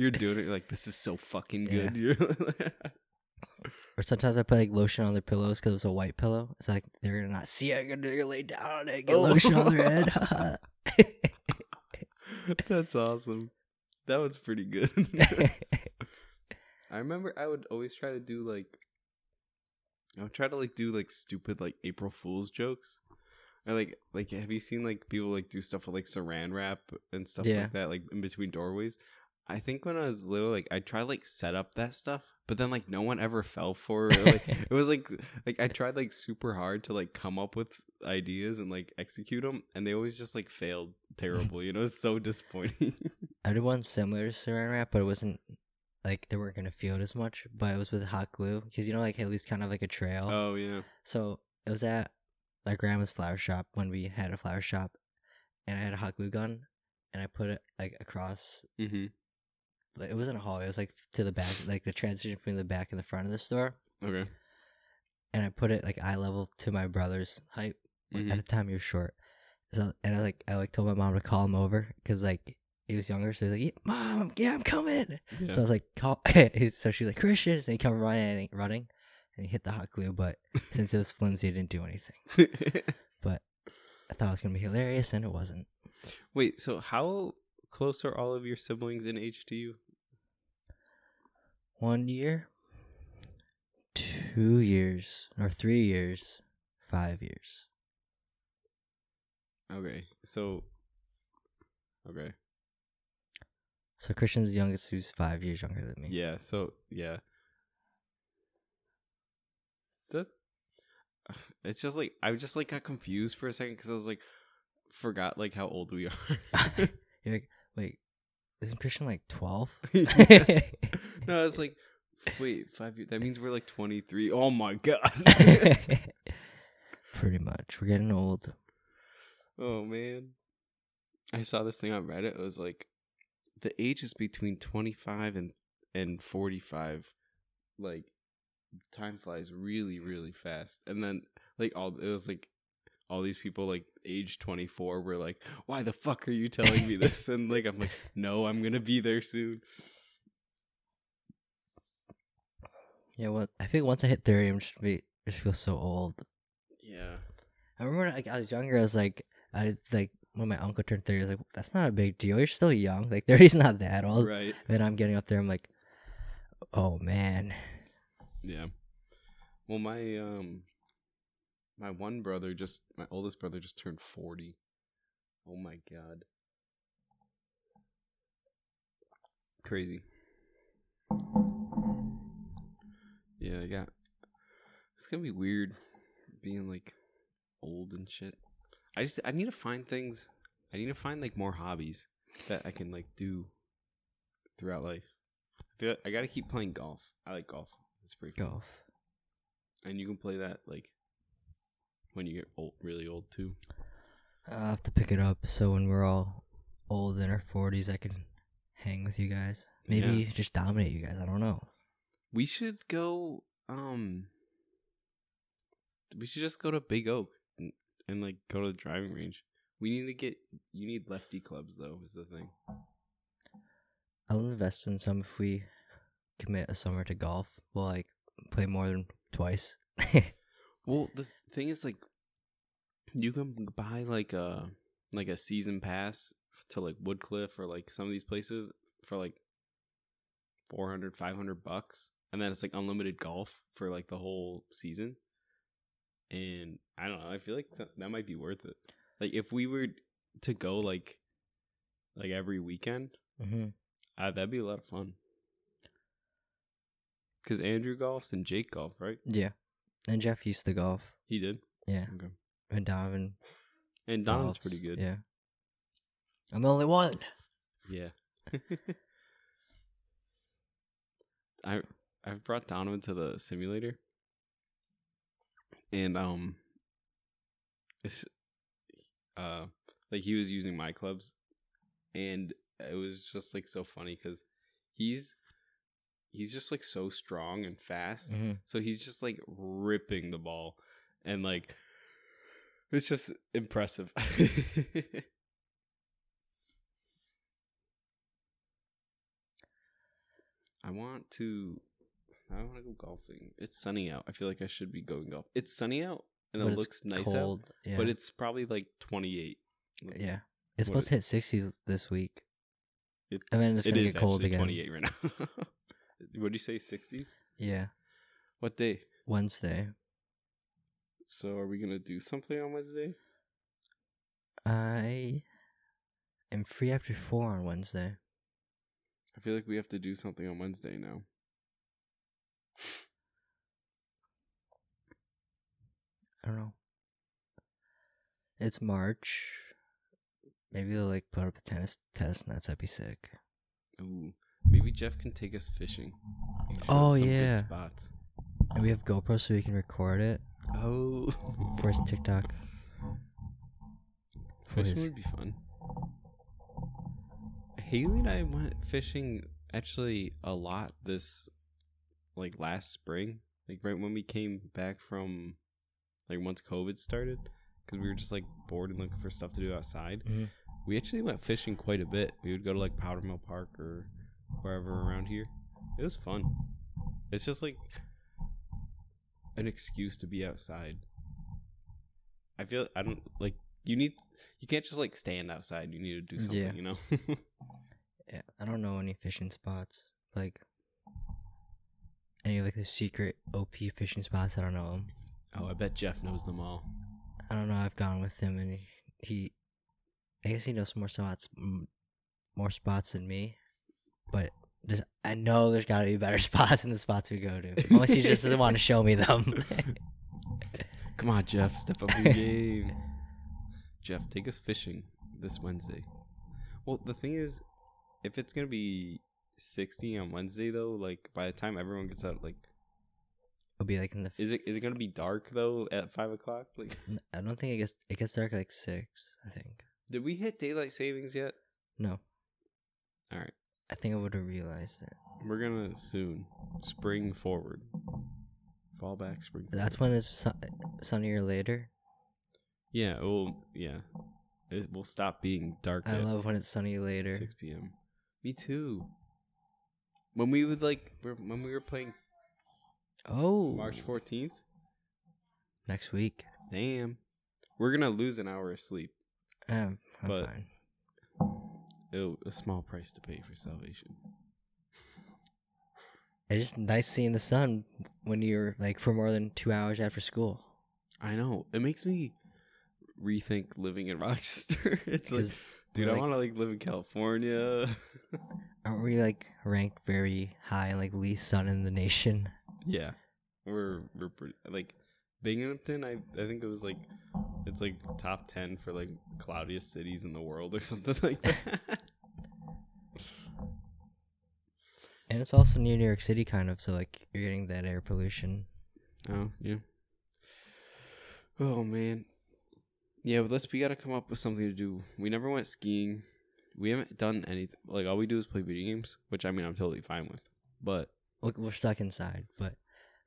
You're doing it you're like this is so fucking good. You're <laughs> or sometimes I put like lotion on their pillows because it's a white pillow. It's like they're gonna not see it. They're gonna lay down on it, get Oh. lotion on their head. <laughs> that's awesome. That was pretty good. <laughs> I remember I would always try to do like I would try to like do like stupid like April Fools jokes. Or like like have you seen like people like do stuff with like saran wrap and stuff Yeah. like that like in between doorways? I think when I was little like I tried like set up that stuff, but then like no one ever fell for it. Like <laughs> it was like like I tried like super hard to like come up with ideas and like execute them and they always just like failed terrible. You know, it's so disappointing. <laughs> I did one similar to saran wrap, but it wasn't like they weren't gonna feel it as much. But it was with hot glue because you know, like it leaves kind of like a trail. oh yeah. So it was at my grandma's flower shop when we had a flower shop, and I had a hot glue gun, and I put it like across. Mhm. Like, it wasn't a hallway; it was like to the back, like the transition between the back and the front of the store. Okay. And I put it like eye level to my brother's height. Mhm. At the time, he was short. So and I like I like told my mom to call him over because like he was younger, so he's like, yeah, "Mom, yeah, I'm coming." Yeah. So I was like, "Call." <laughs> so she's like, "Christian," and he come running, and running, and he hit the hot glue. But <laughs> since it was flimsy, it didn't do anything. <laughs> But I thought it was gonna be hilarious, and it wasn't. Wait, so how close are all of your siblings in age to you? One year, two years, or three years, five years. Okay, so okay, So Christian's the youngest, who's five years younger than me. yeah, so yeah, that <sighs> it's just like I just like got confused for a second because I was like forgot like how old we are. <laughs> You're like, wait, isn't Christian like twelve? <laughs> <laughs> no, I was like, wait, five years. That means we're like twenty three. Oh my god. <laughs> Pretty much, we're getting old. Oh man. I saw this thing on Reddit. It was like the ages between 25 and and 45 like time flies really really fast. And then like all it was like all these people like age 24 were like, "Why the fuck are you telling me this?" and like I'm like, <laughs> "No, I'm going to be there soon." Yeah, well, I think once I hit thirty, I'm just be just feel so old. Yeah. I remember when, like I was younger, I was like, I like when my uncle turned thirty, I was like, that's not a big deal. You're still young. Like <laughs> thirty's not that old. Right. Then I'm getting up there. I'm like, oh man. Yeah. Well, my um my one brother just my oldest brother just turned 40. Oh my god. Crazy. Yeah, I got It's to be weird being like old and shit. I just I need to find things I need to find like more hobbies that I can like do throughout life. I feel I got to keep playing golf. I like golf. It's pretty cool. Golf. And you can play that like when you get old, really old too. I'll have to pick it up so when we're all old in our forties, I can hang with you guys. Maybe Yeah. just dominate you guys. I don't know. We should go. Um, we should just go to Big Oak and, and like go to the driving range. We need to get. You need lefty clubs though. Is the thing. I'll invest in some if we commit a summer to golf. We'll like play more than twice. <laughs> Well, the thing is, like, you can buy like a like a season pass to like Woodcliff or like some of these places for like 400, 500 bucks, and then it's like unlimited golf for like the whole season. And I don't know. I feel like that, might be worth it. Like if we were to go like like every weekend, hmm uh, that'd be a lot of fun. Because Andrew golfs and Jake golf, right? Yeah. And Jeff used to golf. He did. Yeah. Okay. And Donovan. And Donovan's golfs. pretty good. Yeah. I'm the only one. Yeah. <laughs> I I've brought Donovan to the simulator. And um it's uh like he was using my clubs and it was just like so funny cuz he's he's just like so strong and fast. hmm So he's just like ripping the ball and like it's just impressive. <laughs> I want to I want to go golfing. It's sunny out. I feel like I should be going golf. It's sunny out and But it looks nice Cold. Yeah. out, but it's probably like 28. yeah. It's supposed to hit sixties this week. It's, And then it's it gonna get cold again. 28 right now. <laughs> Would you say 60s? Yeah. What day? Wednesday. So are we going to do something on Wednesday? I am free after four on Wednesday. I feel like we have to do something on Wednesday now. I don't know. It's March. Maybe they'll like put up a tennis tennis nets. That'd be sick. Ooh, maybe Jeff can take us fishing. and show us Oh, some good yeah. spots. And we have GoPro so we can record it Oh, for his TikTok. For fishing his would be fun. Haley and I went fishing actually a lot this, like last spring, like right when we came back from, like once COVID started, because we were just like bored and looking for stuff to do outside. Mhm. We actually went fishing quite a bit. We would go to like Powder Mill Park or wherever around here. It was fun. It's just like an excuse to be outside. I feel I don't like you need you can't just like stand outside. You need to do something, Yeah. you know. <laughs> yeah, I don't know any fishing spots like any like the secret OP fishing spots. I don't know 'em. oh, I bet Jeff knows them all. I don't know. I've gone with him and he, he I guess he knows more spots, more spots than me. But there's, I know there's got to be better <laughs> spots than the spots we go to. Unless he just doesn't want to show me them. <laughs> Come on, Jeff, step up your game. <laughs> Jeff, take us fishing this Wednesday. Well, the thing is, if it's gonna be sixty on Wednesday though, like by the time everyone gets out, like It'll be like in the. f- is it is it gonna be dark though at five o'clock? Like, I don't think it gets it gets dark at like six. I think did we hit daylight savings yet? no. All right, I think I would have realized it. we're gonna soon spring forward, fall back, spring. That's when it's sun- sunnier later. yeah. Well, yeah, it will stop being dark. I love when it's sunny later. 6 p.m. Me too. When we would like when we were playing Oh, March 14th, next week. damn, we're gonna lose an hour of sleep. Um, I'm But- fine. A small price to pay for salvation. It's just nice seeing the sun when you're like for more than two hours after school. I know it makes me rethink living in <laughs> Rochester. it's like, dude, I like- want to like live in California. <laughs> Aren't we like ranked very high like least sun in the nation? yeah, we're we're pretty like Binghamton. I I think it was like it's like top ten for like cloudiest cities in the world or <laughs> something like that. And it's also near New York City, kind of. So like you're getting that air pollution. oh yeah. Oh man. Yeah, but let's we gotta come up with something to do. We never went skiing. We haven't done anything. Like all we do is play video games, which I mean I'm totally fine with. But we're stuck inside, but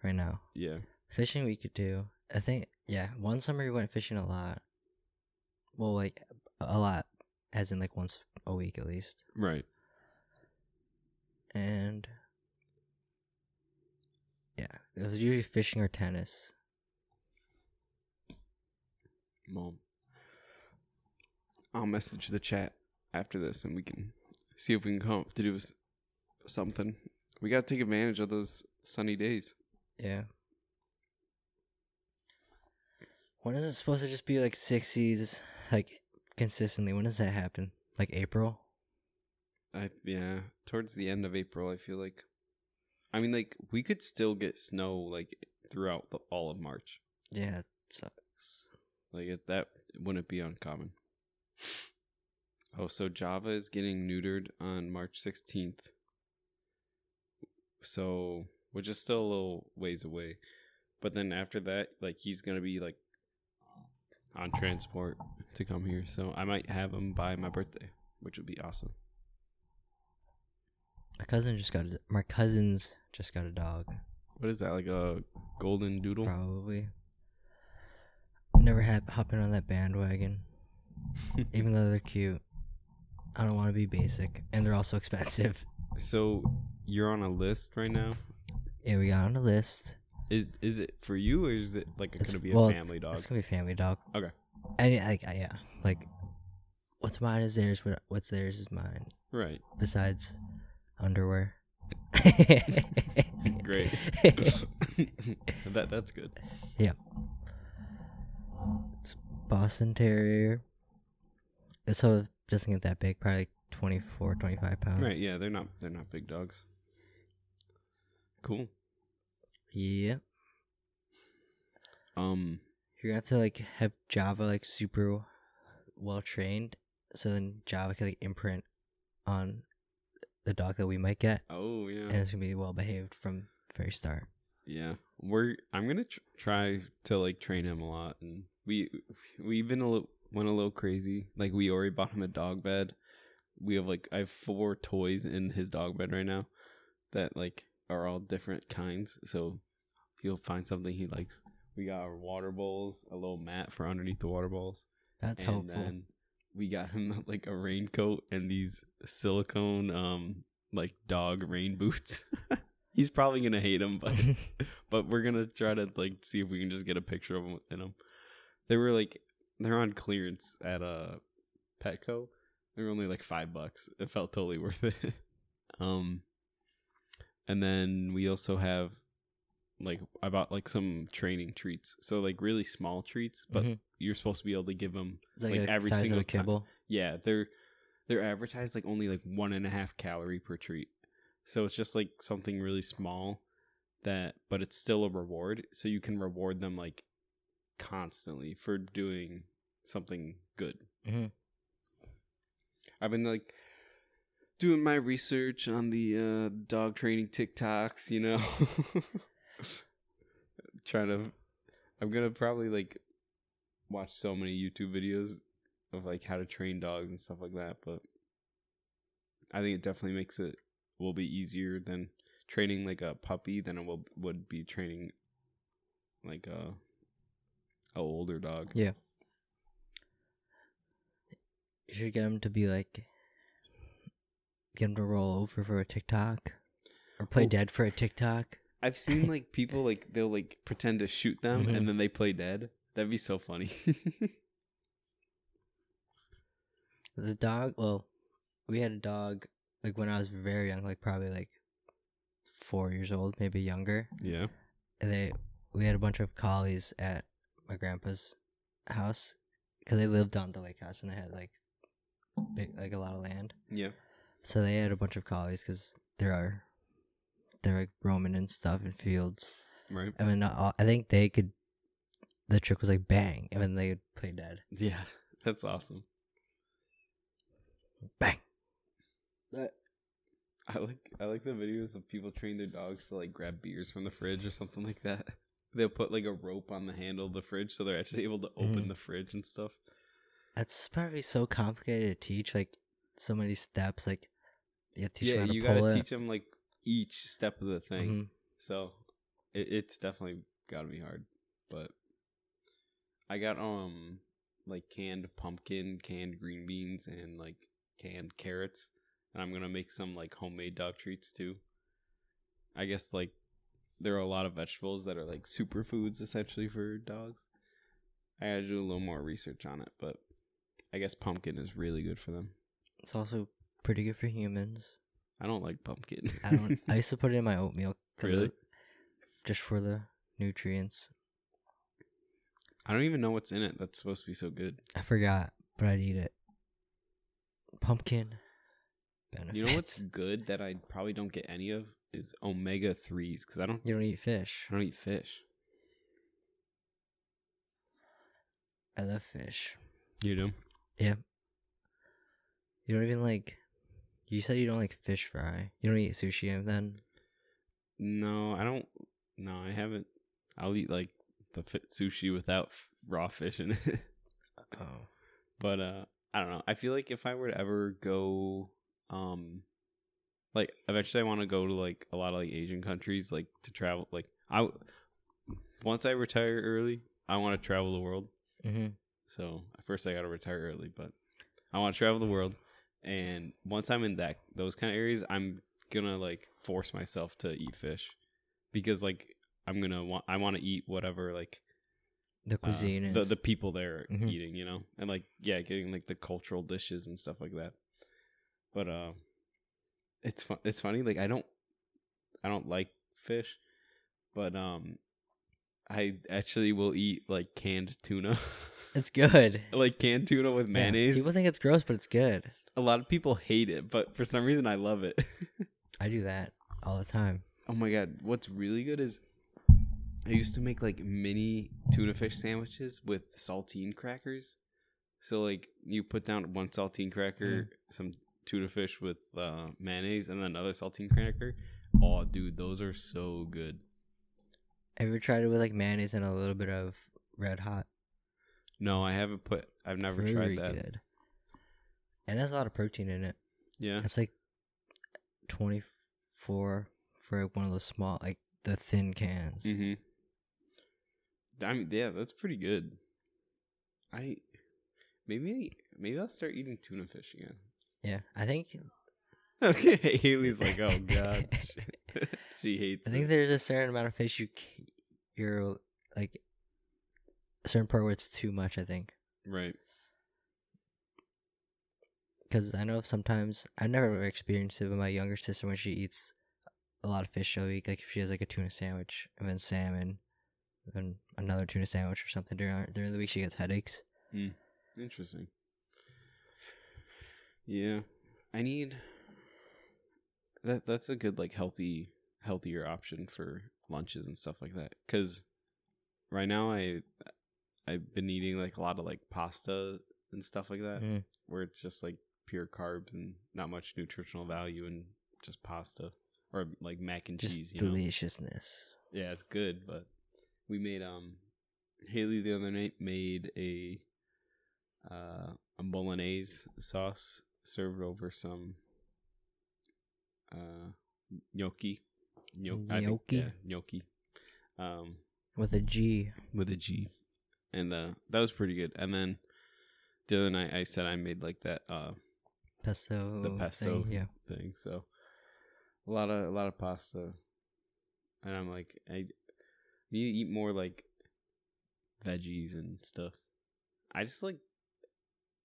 right now yeah, fishing we could do. I think yeah. One summer we went fishing a lot. Well, like a lot, as in like once a week at least. right. And yeah, it was usually fishing or tennis. Mom. I'll message the chat after this and we can see if we can come up to do s- something. We got to take advantage of those sunny days. Yeah. When is it supposed to just be like sixties, like consistently? When does that happen? Like April? I yeah, towards the end of April, I feel like. I mean, like we could still get snow like throughout the, all of March. Yeah, it sucks. Like it, that wouldn't be uncommon. Oh, so Java is getting neutered on March sixteenth. So, which is still a little ways away, but then after that, like he's gonna be like on transport to come here. So I might have him by my birthday, which would be awesome. My cousin just got a, my cousins just got a dog. What is that? Like a golden doodle? Probably. Never had hopping on that bandwagon, <laughs> even though they're cute. I don't want to be basic, and they're also <laughs> expensive. So you're on a list right now. Yeah, we got on a list. Is is it for you or is it like It's gonna be well, a it's- family dog? It's gonna be a family dog. Okay. And like, yeah, like, what's mine is theirs. What what's theirs is mine. Right. Besides underwear. <laughs> Great. <laughs> that that's good. Yeah. It's Boston Terrier. So it doesn't get that big, probably like 24, 25 pounds. Right. Yeah, they're not they're not big dogs. Cool. Yeah. Um. You're gonna have to like have Java like super well trained, so then Java can like imprint on the dog that we might get, Oh yeah. and it's gonna be well behaved from very start. Yeah, we're. I'm gonna tr- try to like train him a lot, and we we've been a little went a little crazy. Like we already bought him a dog bed. We have like I have four toys in his dog bed right now, that like are all different kinds. So he'll find something he likes. We got our water bowls, a little mat for underneath the water bowls, That's and hopeful. then we got him <laughs> like a raincoat and these silicone um like dog rain <laughs> boots. He's probably gonna hate them, but <laughs> but we're gonna try to like see if we can just get a picture of him in them. They were like they're on clearance at a uh Petco. They were only like five bucks. It felt totally worth it. um, and then we also have like I bought like some training treats. So like really small treats, but Mhm. you're supposed to be able to give them like, like every size single of a time. kibble. yeah, they're they're advertised like only like one and a half calorie per treat. So it's just like something really small that but it's still a reward. So you can reward them like constantly for doing something good. Mhm. I've been like doing my research on the uh dog training TikToks, you know. <laughs> Trying to I'm gonna probably like watch so many YouTube videos of like how to train dogs and stuff like that, but I think it definitely makes it will be easier than training like a puppy than it will would be training like a a older dog. Yeah. You should get him to be like, get him to roll over for a TikTok, or play Oh. dead for a TikTok. I've seen like people like they'll like pretend to shoot them Mhm. and then they play dead. That'd be so funny. <laughs> The dog. Well, we had a dog like when I was very young, like probably like four years old, maybe younger. yeah. And they we had a bunch of collies at my grandpa's house because they lived on the lake house and they had like big, like a lot of land. Yeah. So they had a bunch of collies because there are they're like roaming and stuff in fields. Right. I mean, all, I think they could the trick was like bang, and then they would play dead. Yeah, <laughs> that's awesome. Bang. That. I like I like the videos of people training their dogs to like grab beers from the fridge or something like that. <laughs> They'll put like a rope on the handle of the fridge so they're actually able to open Mhm. the fridge and stuff. That's probably so complicated to teach. Like so many steps. Like you have to teach yeah, them you gotta it. teach them like each step of the thing. Mhm. So it, it's definitely gotta be hard. But I got um like canned pumpkin, canned green beans, and like canned carrots, and I'm gonna make some like homemade dog treats too. I guess like there are a lot of vegetables that are like superfoods essentially for dogs. I gotta do a little more research on it, but I guess pumpkin is really good for them. It's also pretty good for humans. I don't like pumpkin. I don't. <laughs> I used to put it in my oatmeal. 'cause Really? just for the nutrients. I don't even know what's in it. That's supposed to be so good. I forgot, but I'd eat it. Pumpkin. Benefits. You know what's <laughs> good that I probably don't get any of is omega threes because I don't You don't eat fish. I don't eat fish. I love fish. You do? Yeah. You don't even like. You said you don't like fish fry. You don't eat sushi then. No, I don't. No, I haven't. I'll eat like the sushi without f- raw fish in it. <laughs> Oh. but uh, I don't know. I feel like if I were to ever go, um, like eventually I want to go to like a lot of like Asian countries, like to travel. Like I once I retire early, I want to travel the world. Mm-hmm. So first I got to retire early, but I want to travel the world. And once I'm in that those kind of areas, I'm gonna like force myself to eat fish because like I'm gonna want I want to eat whatever like The uh, cuisine the is. the people there Mhm. eating, you know, and like yeah, getting like the cultural dishes and stuff like that. But uh, it's fun. It's funny. Like I don't I don't like fish, but um, I actually will eat like canned tuna. it's good. <laughs> like canned tuna with Yeah, mayonnaise. People think it's gross, but it's good. A lot of people hate it, but for some reason I love it. <laughs> I do that all the time. oh my god, what's really good is I used to make like mini tuna fish sandwiches with saltine crackers. So like you put down one saltine cracker, some tuna fish with uh, mayonnaise, and then another saltine cracker. Oh, dude, those are so good. Have you ever tried it with like mayonnaise and a little bit of red hot? No, I haven't put. I've never Very tried that. Good. And it has a lot of protein in it. Yeah, It's like twenty four for one of those small, like the thin cans. Mm-hmm. I mean, yeah, that's pretty good. I maybe maybe I'll start eating tuna fish again. Yeah, I think. <laughs> Okay, Haley's like, oh <laughs> god, <laughs> she hates I think it. there's a certain amount of fish you you're like a certain part where it's too much. I think right. Because I know sometimes I've never experienced it, with my younger sister when she eats a lot of fish a week, like if she has like a tuna sandwich and then salmon, and another tuna sandwich or something during during the week, she gets headaches. Interesting. Yeah, I need that. That's a good like healthy, healthier option for lunches and stuff like that. Because right now I I've been eating like a lot of like pasta and stuff like that, Mm. where it's just like pure carbs and not much nutritional value and just pasta or like mac and Just cheese. You know? deliciousness. Yeah, it's good, but we made um Haley the other night made a uh a bolognese sauce served over some uh gnocchi. Gno- I think- Gnocchi? yeah, gnocchi. Um with a G. with a G. And uh that was pretty good. And then the other night I said I made like that uh Pesto. the thing, pesto Yeah. thing. So a lot of a lot of pasta, and I'm like, I need to eat more like veggies and stuff. I just like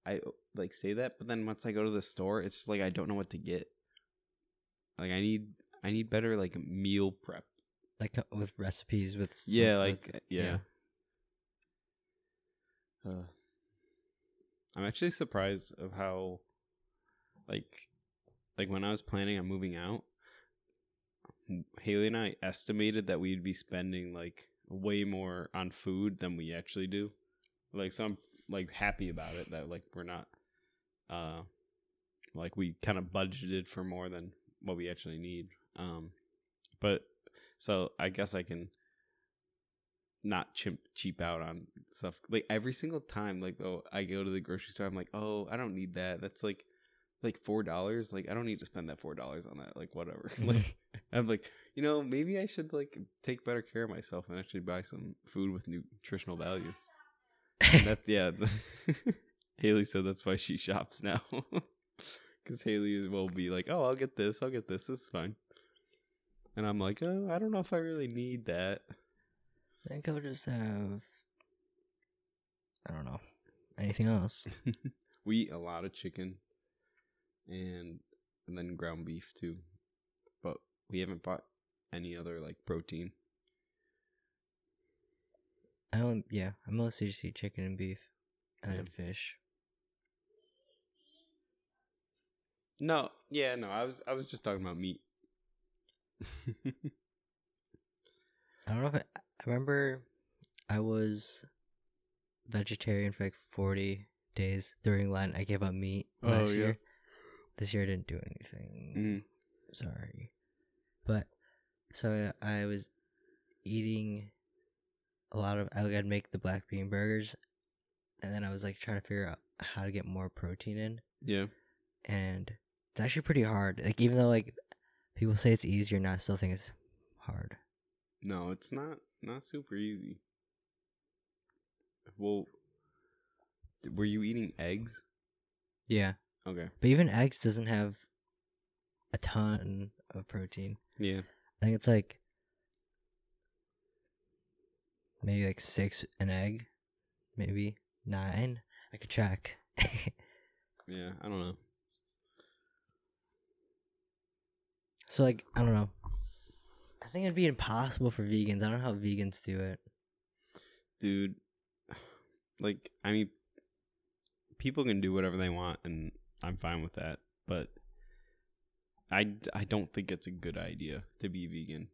I like say that, but then once I go to the store, it's just like I don't know what to get. Like I need I need better like meal prep. Like uh, with recipes with. some- yeah, like yeah. Uh, I'm actually surprised of how, like, like when I was planning on moving out, Haley and I estimated that we'd be spending like way more on food than we actually do. Like so I'm like happy about it that like we're not uh like we kind of budgeted for more than what we actually need. Um but so I guess I can not chimp cheap out on stuff. Like every single time like oh I go to the grocery store I'm like, "Oh, I don't need that. That's like like four dollars. Like I don't need to spend that four dollars on that. Like whatever. <laughs> like <laughs> I'm like, you know, maybe I should like take better care of myself and actually buy some food with nutritional value. And that yeah. <laughs> Haley said that's why she shops now. Because Haley will be like, oh, I'll get this, I'll get this, this is fine. And I'm like, oh, I don't know if I really need that. I think I'll just have. I don't know. Anything else? we eat a lot of chicken and and then ground beef too. But we haven't bought any other like protein. I don't. Yeah, I mostly just eat chicken and beef, and Yeah. fish. No, yeah, no, I was I was just talking about meat. <laughs> I don't know if I, I remember. I was vegetarian for like forty days during Lent. I gave up meat Oh, last yeah. year. This year I didn't do anything. mm. Sorry, but so I was eating a lot of. I would make the black bean burgers, and then I was like trying to figure out how to get more protein in. Yeah. and it's actually pretty hard. Like even though like people say it's easier, now I still think it's hard. No, it's not not super easy. Well, were you eating eggs? Yeah, Okay. but even eggs doesn't have a ton of protein. Yeah. I think it's like maybe like six an egg, maybe nine. I could check. <laughs> Yeah, I don't know. so like I don't know. I think it'd be impossible for vegans. I don't know how vegans do it. Dude, <sighs> like I mean people can do whatever they want and I'm fine with that, but I, I don't think it's a good idea to be vegan.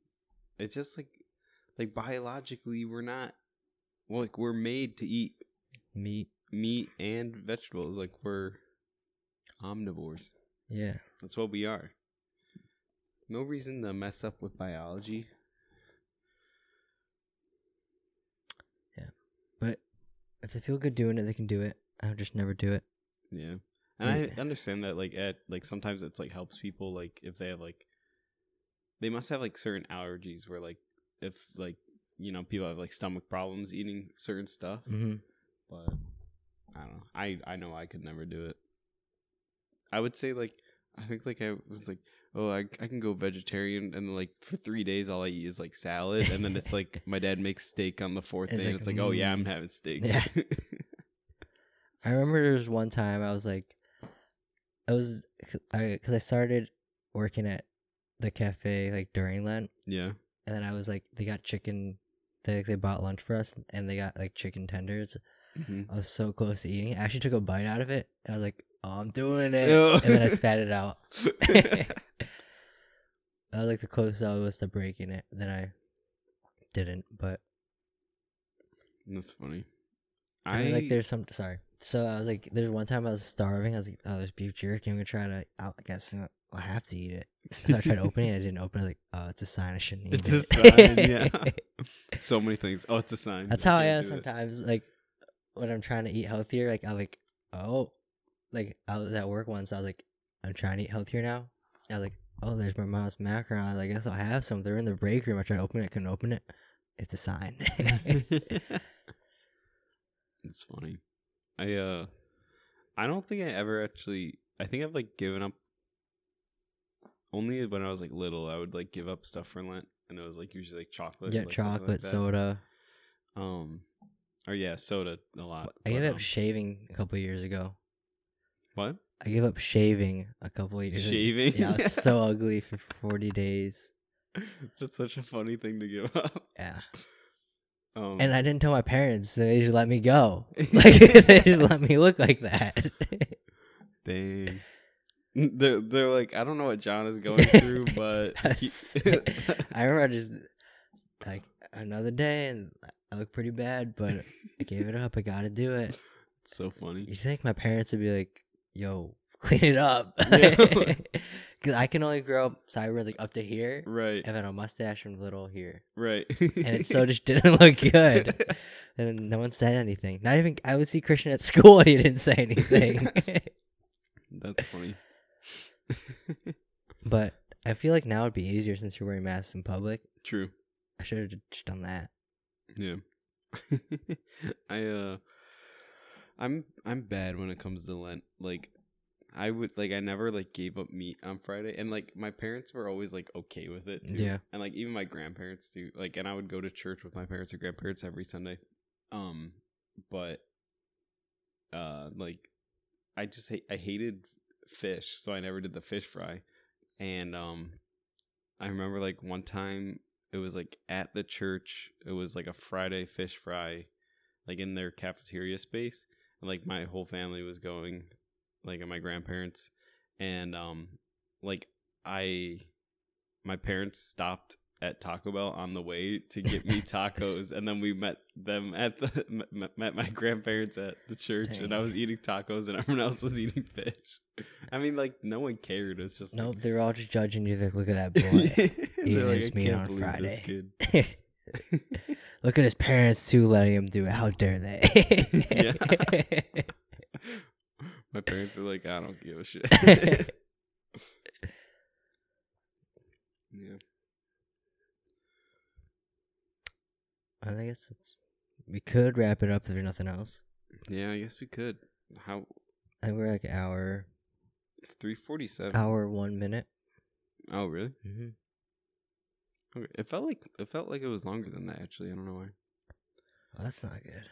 It's just like like biologically we're not well, like we're made to eat Meat. meat and vegetables like we're omnivores. Yeah. That's what we are. No reason to mess up with biology. Yeah, but if they feel good doing it, they can do it. I'll just never do it. Yeah. And. I understand that like at like sometimes it's like helps people like if they have like they must have like certain allergies where like if like you know people have like stomach problems eating certain stuff Mm-hmm. but I don't know. I I know I could never do it. I would say like I think like I was like oh I I can go vegetarian and like for 3 days all I eat is like salad and then it's like my dad makes steak on the fourth It's day and like, it's like oh yeah I'm mm. having steak. Yeah. <laughs> I remember there was one time I was like, I was, I because I started working at the cafe like during Lent, yeah. and then I was like, they got chicken, they they bought lunch for us, and they got like chicken tenders. hmm I was so close to eating. I actually took a bite out of it. And I was like, oh, I'm doing it, Ew. and then I spat it out. <laughs> <laughs> I was like the closest I was to breaking it. Then I didn't, but That's funny. I mean, like there's some sorry. So I was like, there's one time I was starving. I was like, oh, there's beef jerky. I'm gonna try to. I guess uh, I have to eat it. So I tried opening it. I didn't open it. I was like, oh, it's a sign I shouldn't eat It's it. It's a sign, yeah. <laughs> so many things. Oh, it's a sign. That's how I am do it. sometimes. Like when I'm trying to eat healthier, like I'm like, oh, like I was at work once. I was like, I'm trying to eat healthier now. I was like, oh, there's my mom's macarons. I guess I'll have some. They're in the break room. I tried to open it. I couldn't open it. It's a sign. <laughs> <laughs> it's funny. I uh I don't think I ever actually I think I've like given up only when I was like little I would like give up stuff for Lent and it was like usually like chocolate. yeah, like, something like chocolate, soda. Um or yeah, soda a lot. I gave but, up um, shaving a couple years ago. what? I gave up shaving a couple years ago. Shaving? Yeah, I was so <laughs> ugly for 40 days. That's such a funny thing to give up. Yeah. Um And I didn't tell my parents. so They just let me go. <laughs> Like, <laughs> they just let me look like that. <laughs> Dang. They're, they're like, I don't know what Jon is going through, but I remember I just, like, another day, and I look pretty bad, but I gave it up. I gotta do it. It's so funny. You think my parents would be like, "Yo, clean it up," Yeah. Because I can only grow up sideburns like up to here, Right. and then a mustache from little here, Right. and it so <laughs> just didn't look good. And no one said anything. Not even I would see Christian at school, and <laughs> he didn't say anything. <laughs> That's funny. but I feel like now it'd be easier since you're wearing masks in public. True. I should have just done that. Yeah. I uh I'm I'm bad when it comes to Lent. Like I would like I never like gave up meat on Friday and like my parents were always like okay with it too. Yeah. And like even my grandparents too. Like and I would go to church with my parents or grandparents every Sunday. Um but uh like I just hate I hated fish, so I never did the fish fry. And um I remember like one time it was like at the church, it was like a Friday fish fry like in their cafeteria space. And like my whole family was going, like and my grandparents and um like I my parents stopped at Taco Bell on the way to get me <laughs> tacos, and then we met them at the m- met my grandparents at the church, and I was eating tacos, and everyone else was eating fish. I mean, like no one cared. It's just Nope, like, they're all just judging you. Like, look at that boy. <laughs> Eating like, his "I meat on Friday." kid." <laughs> look at his parents too, letting him do it. How dare they? Parents are like, I don't give a shit. <laughs> yeah. I guess it's. We could wrap it up if there's nothing else. Yeah, I guess we could. How I think we're like hour, three forty seven. hour one minute. Oh really? hmm Okay. It felt like it felt like it was longer than that actually. I don't know why. Well, that's not good.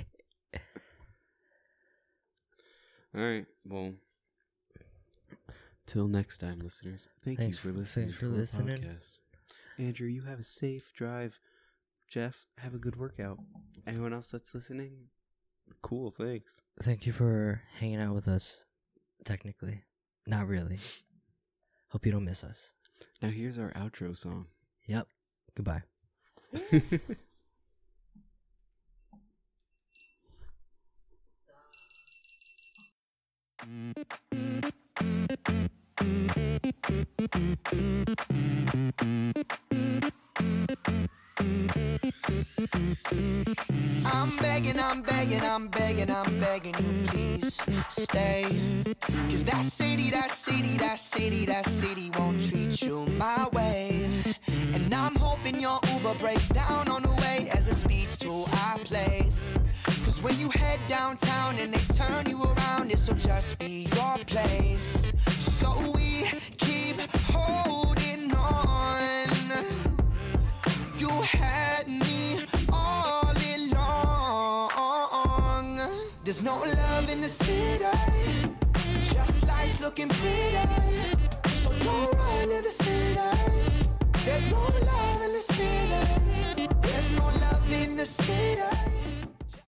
<laughs> <laughs> All right. Well, till next time, listeners. Thank Thanks you for for- listening. thanks for to our listening. podcast. Andrew, you have a safe drive. Jeff, have a good workout. Anyone else that's listening? Cool. Thanks. Thank you for hanging out with us. Technically, not really. Hope you don't miss us. Now here's our outro song. Yep. Goodbye. <laughs> I'm begging, I'm begging, I'm begging, I'm begging you, please stay. Cause that city, that city, that city, that city won't treat you my way. And I'm hoping your Uber breaks down on the way as it speeds to our place. Cause when you head downtown and they turn you around, this'll just be your place. So we keep holding on. You had me all along. There's no love in the city, just lights looking pretty. So don't run to the city. There's no love in the city. There's no love in the city.